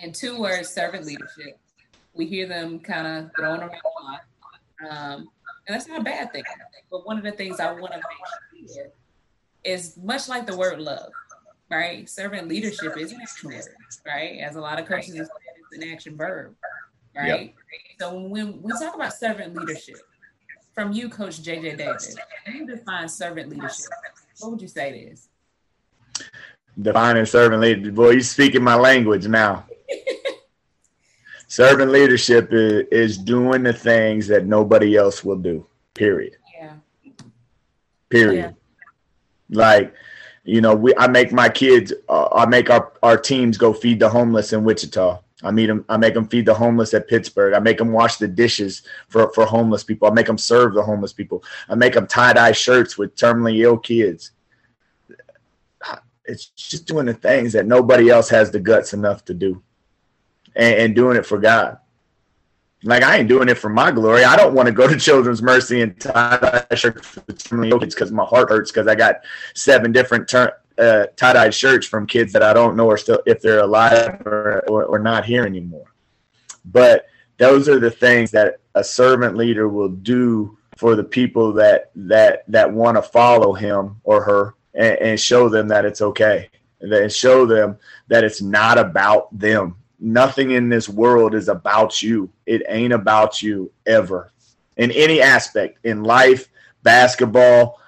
[SPEAKER 1] and two words, servant leadership. We hear them kind of thrown around a lot, um, and that's not a bad thing. But one of the things I want to make sure is much like the word love, right? Servant leadership is an action word, right? As a lot of coaches say, it's an action verb, right? Yep. So when we talk about servant leadership, from you, Coach JJ Davis, how do you define servant leadership? What would you say it is?
[SPEAKER 2] Defining servant leadership, boy, you're speaking my language now. servant leadership is, is doing the things that nobody else will do. Period.
[SPEAKER 1] Yeah.
[SPEAKER 2] Period. Yeah. Like, you know, we I make my kids, uh, I make our our teams go feed the homeless in Wichita. I meet them. I make them feed the homeless at Pittsburg. I make them wash the dishes for, for homeless people. I make them serve the homeless people. I make them tie dye shirts with terminally ill kids. It's just doing the things that nobody else has the guts enough to do, and, and doing it for God. Like I ain't doing it for my glory. I don't want to go to Children's Mercy and tie dye shirts because my heart hurts because I got seven different ter- uh, tie dye shirts from kids that I don't know are still if they're alive or, or, or not here anymore. But those are the things that a servant leader will do for the people that that that want to follow him or her and, and show them that it's okay and show them that it's not about them nothing in this world is about you. It ain't about you ever in any aspect in life, basketball,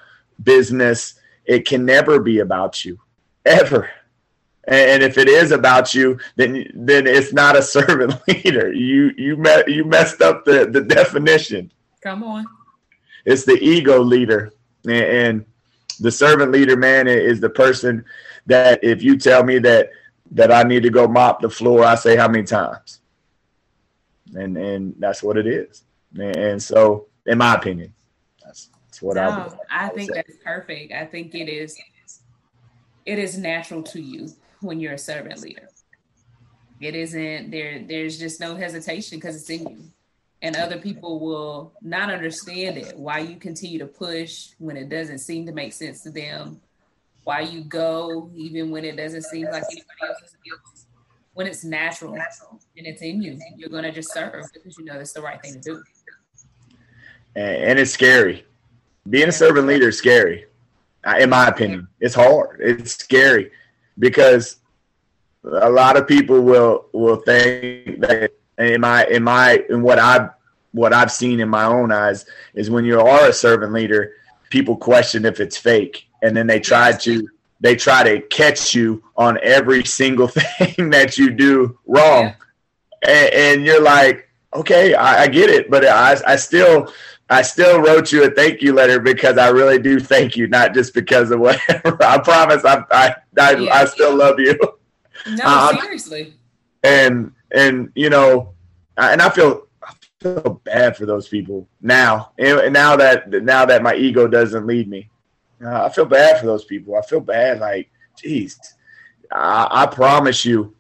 [SPEAKER 2] business. It can never be about you ever. And if it is about you, then then it's not a servant leader. You you met you messed up the the definition.
[SPEAKER 1] Come on.
[SPEAKER 2] It's the ego leader, and the servant leader man is the person that if you tell me that that I need to go mop the floor, I say how many times. And and that's what it is. And, and so, in my opinion, that's, that's what no,
[SPEAKER 1] I. I, I think say. that's perfect. I think it is. It is natural to you when you're a servant leader. It isn't there. There's just no hesitation because it's in you, and other people will not understand it. Why you continue to push when it doesn't seem to make sense to them why you go even when it doesn't seem like anybody else is when it's natural and it's in you you're going to just serve because you know that's the right thing to do.
[SPEAKER 2] And it's scary. Being a servant leader is scary uh, in my opinion. It's hard. It's scary because a lot of people will will think that in my in my in what I what I've seen in my own eyes is when you are a servant leader, people question if it's fake, and then they try to they try to catch you on every single thing that you do wrong, yeah. and, and, you're like, okay, I, I get it, but I I still. I still wrote you a thank you letter because I really do thank you, not just because of whatever. I promise I I I, yeah. I still love you.
[SPEAKER 1] No, uh, seriously.
[SPEAKER 2] And and you know, and I feel I feel bad for those people now. And now that now that my ego doesn't lead me, uh, I feel bad for those people. I feel bad. Like, geez, I, I promise you.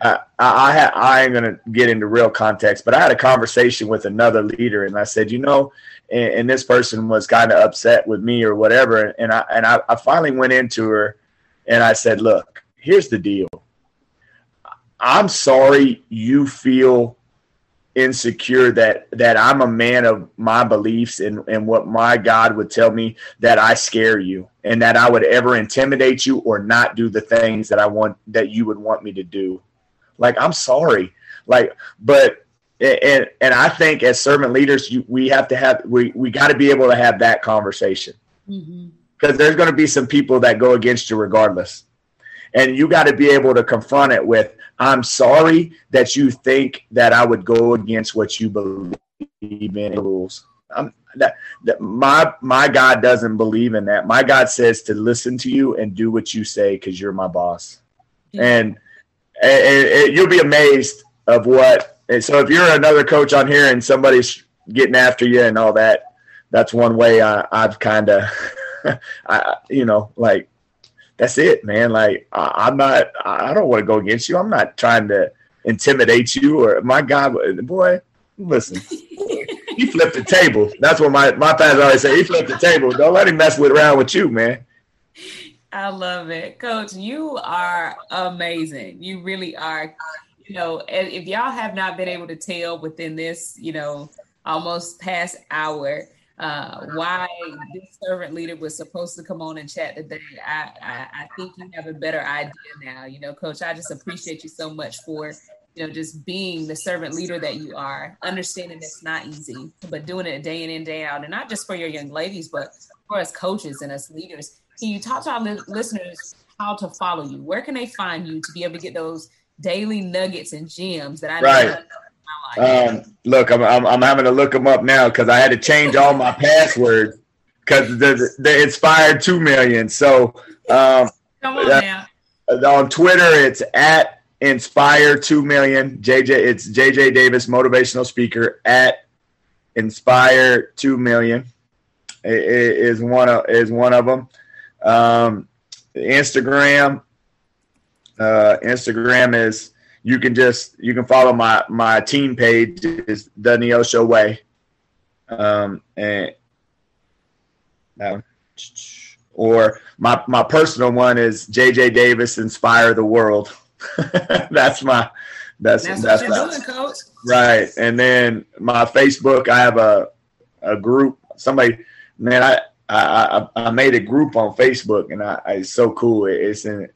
[SPEAKER 2] I I, ha- I ain't gonna get into real context, but I had a conversation with another leader, and I said, you know, and, and this person was kind of upset with me or whatever, and I and I, I finally went into her, and I said, look, here's the deal. I'm sorry you feel insecure that that I'm a man of my beliefs and and what my God would tell me that I scare you and that I would ever intimidate you or not do the things that I want that you would want me to do. Like I'm sorry. Like but and and I think as servant leaders you, we have to have we we got to be able to have that conversation. Mm-hmm. Cuz there's going to be some people that go against you regardless. And you got to be able to confront it with I'm sorry that you think that I would go against what you believe in rules. I'm, that, that my my God doesn't believe in that. My God says to listen to you and do what you say because you're my boss. And, and, and, you'll be amazed of what. And so if you're another coach on here and somebody's getting after you and all that, that's one way I, I've kind of, I you know, like that's it, man. Like I, am not, I don't want to go against you. I'm not trying to intimidate you or my God, boy, listen. he flipped the table. That's what my my fans always say. He flipped the table. Don't let him mess with around with you, man.
[SPEAKER 1] I love it, Coach. You are amazing. You really are. You know, if y'all have not been able to tell within this, you know, almost past hour, uh, why this servant leader was supposed to come on and chat today. I, I, I think you have a better idea now. You know, Coach, I just appreciate you so much for you know just being the servant leader that you are understanding it's not easy but doing it day in and day out and not just for your young ladies but for us coaches and us leaders can you talk to our li- listeners how to follow you where can they find you to be able to get those daily nuggets and gems that i
[SPEAKER 2] right. Um, look, I'm, I'm, I'm having to look them up now because I had to change all my passwords because the the inspired two million. So um,
[SPEAKER 1] come on uh, now.
[SPEAKER 2] On Twitter, it's at inspire two million. JJ, it's JJ Davis, motivational speaker at inspire two million. Is one of is one of them. Um, Instagram, uh, Instagram is you can just you can follow my my team page is the Neosho Way, um, and or my my personal one is JJ Davis Inspire the World. that's my that's
[SPEAKER 1] that's, that's you're doing.
[SPEAKER 2] Right, and then my Facebook, I have a a group. Somebody, man, I I I, made a group on Facebook, and I, it's so cool. It's in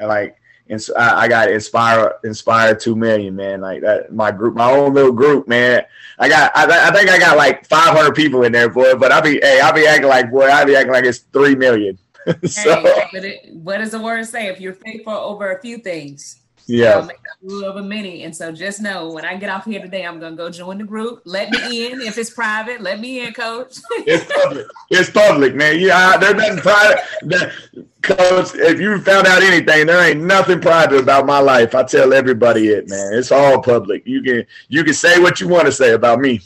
[SPEAKER 2] like and so I, I got inspire inspire two million, man. Like that, my group, my own little group, man. I got, I, I think I got like five hundred people in there, boy. But I'll be, hey, I'll be acting like, boy, I'll be acting like it's three million. so,
[SPEAKER 1] hey, what does the word say? If you're faithful over a few things,
[SPEAKER 2] yeah. Make
[SPEAKER 1] a rule over many. And so just know when I get off here today, I'm gonna go join the group. Let me in. If it's private, let me in, coach.
[SPEAKER 2] it's public. It's public, man. Yeah, there's nothing private. Coach, if you found out anything, there ain't nothing private about my life. I tell everybody it, man. It's all public. You can you can say what you want to say about me.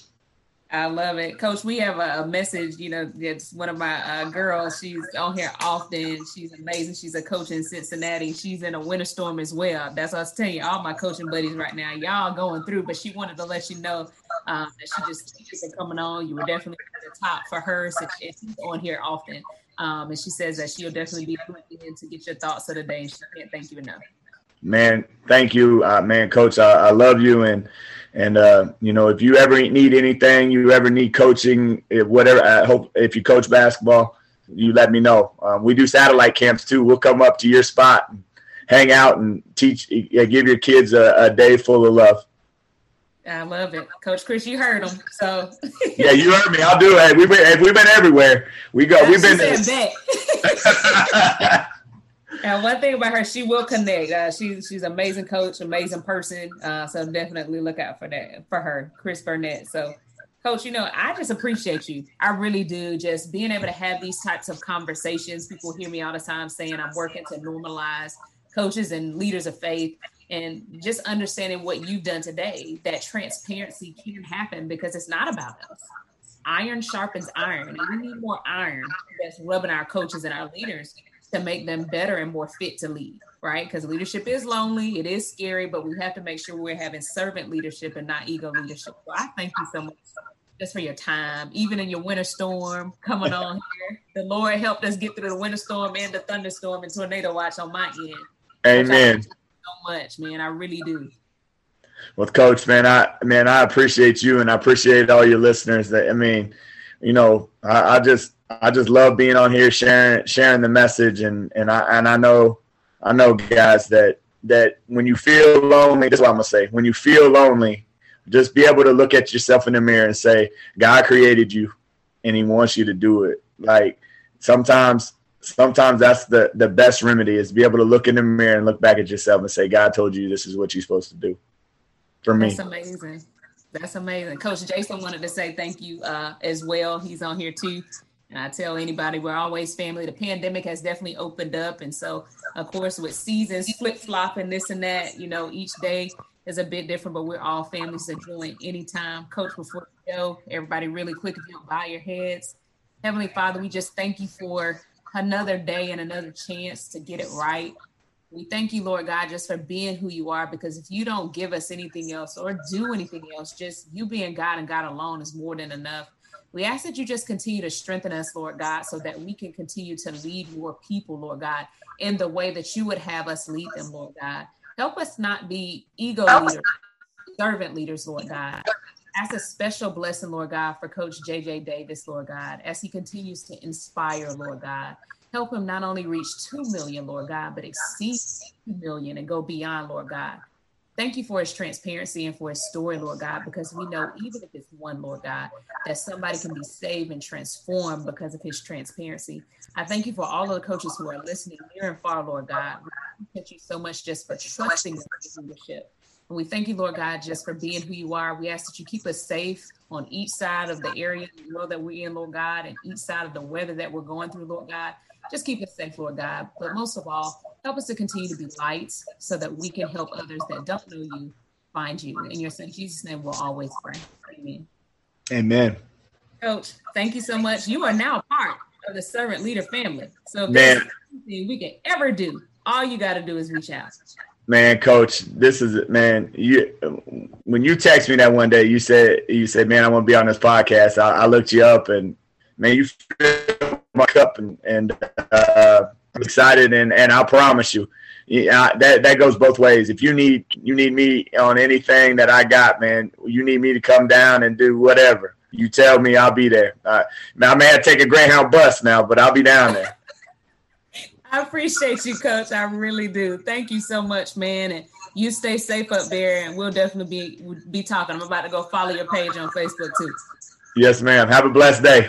[SPEAKER 1] I love it, Coach. We have a, message. You know, it's one of my uh, girls. She's on here often. She's amazing. She's a coach in Cincinnati. She's in a winter storm as well. That's what I was telling you. All my coaching buddies right now, y'all going through. But she wanted to let you know um, that she just you coming on. You were definitely at the top for her. So she's on here often, um, and she says that she'll definitely be in to get your thoughts of the day. She can't thank you enough.
[SPEAKER 2] Man, thank you, uh, man, Coach. I, I love you and and uh, you know, if you ever need anything, you ever need coaching, whatever. I hope if you coach basketball, you let me know. Um, we do satellite camps too. We'll come up to your spot and, hang out and teach, give your kids a, a day full of love.
[SPEAKER 1] I love it, Coach Chris. You heard him, so
[SPEAKER 2] yeah, you heard me. I'll do it. We've been we've been everywhere. We go. We've been.
[SPEAKER 1] and one thing about her, she will connect. Uh, she's she's amazing coach, amazing person. Uh, so definitely look out for that for her, Chris Burnett. So, Coach, you know I just appreciate you. I really do. Just being able to have these types of conversations. People hear me all the time saying I'm working to normalize coaches and leaders of faith and just understanding what you've done today that transparency can happen because it's not about us iron sharpens iron and we need more iron that's rubbing our coaches and our leaders to make them better and more fit to lead right because leadership is lonely it is scary but we have to make sure we're having servant leadership and not ego leadership so i thank you so much just for your time even in your winter storm coming on here the lord helped us get through the winter storm and the thunderstorm and tornado watch on my end
[SPEAKER 2] amen So
[SPEAKER 1] much, man. I really do.
[SPEAKER 2] Well, Coach, man, I man, I appreciate you and I appreciate all your listeners. That I mean, you know, I, I just I just love being on here sharing sharing the message and and I and I know I know guys that that when you feel lonely, that's what I'm gonna say. When you feel lonely, just be able to look at yourself in the mirror and say, God created you and he wants you to do it. Like sometimes sometimes that's the the best remedy is be able to look in the mirror and look back at yourself and say, God told you this is what you're supposed to do. For me,
[SPEAKER 1] that's amazing. That's amazing. Coach Jason wanted to say thank you uh, as well. He's on here too. And I tell anybody we're always family. The pandemic has definitely opened up. And so, of course, with seasons flip flopping, this and that, you know, each day is a bit different, but we're all families to join anytime. Coach, before you go, everybody really quick, if you don't bow your heads. Heavenly Father, we just thank you for another day and another chance to get it right. We thank you, Lord God, just for being who you are, because if you don't give us anything else or do anything else, just you being God and God alone is more than enough. We ask that you just continue to strengthen us, Lord God, so that we can continue to lead your people, Lord God, in the way that you would have us lead them, Lord God. Help us not be ego leaders, servant leaders, Lord God. Ask a special blessing, Lord God, for Coach JJ Davis, Lord God, as he continues to inspire, Lord God. Help him not only reach 2 million, Lord God, but exceed 2 million and go beyond, Lord God. Thank you for his transparency and for his story, Lord God, because we know even if it's one, Lord God, that somebody can be saved and transformed because of his transparency. I thank you for all of the coaches who are listening near and far, Lord God. We thank you so much just for trusting in leadership. And we thank you, Lord God, just for being who you are. We ask that you keep us safe on each side of the area the world that we're in, Lord God, and each side of the weather that we're going through, Lord God. Just keep us safe, Lord God. But most of all, help us to continue to be lights so that we can help others that don't know you find you. In your son Jesus' name, we'll always pray. Amen.
[SPEAKER 2] Amen.
[SPEAKER 1] Coach, thank you so much. You are now part of the servant leader family. So if there's anything we can ever do, all you got to do is reach out.
[SPEAKER 2] Man, coach, this is it, man. You when you text me that one day, you said you said, "Man, I want to be on this podcast." I, I looked you up, and man, you my cup, and and uh, I'm excited, and and I promise you, yeah, that that goes both ways. If you need you need me on anything that I got, man, you need me to come down and do whatever. You tell me, I'll be there. Uh, I may have to take a Greyhound bus now, but I'll be down there.
[SPEAKER 1] I appreciate you, Coach. I really do. Thank you so much, man. And you stay safe up there, and we'll definitely be be talking. I'm about to go follow your page on Facebook too.
[SPEAKER 2] Yes, ma'am. Have a blessed day.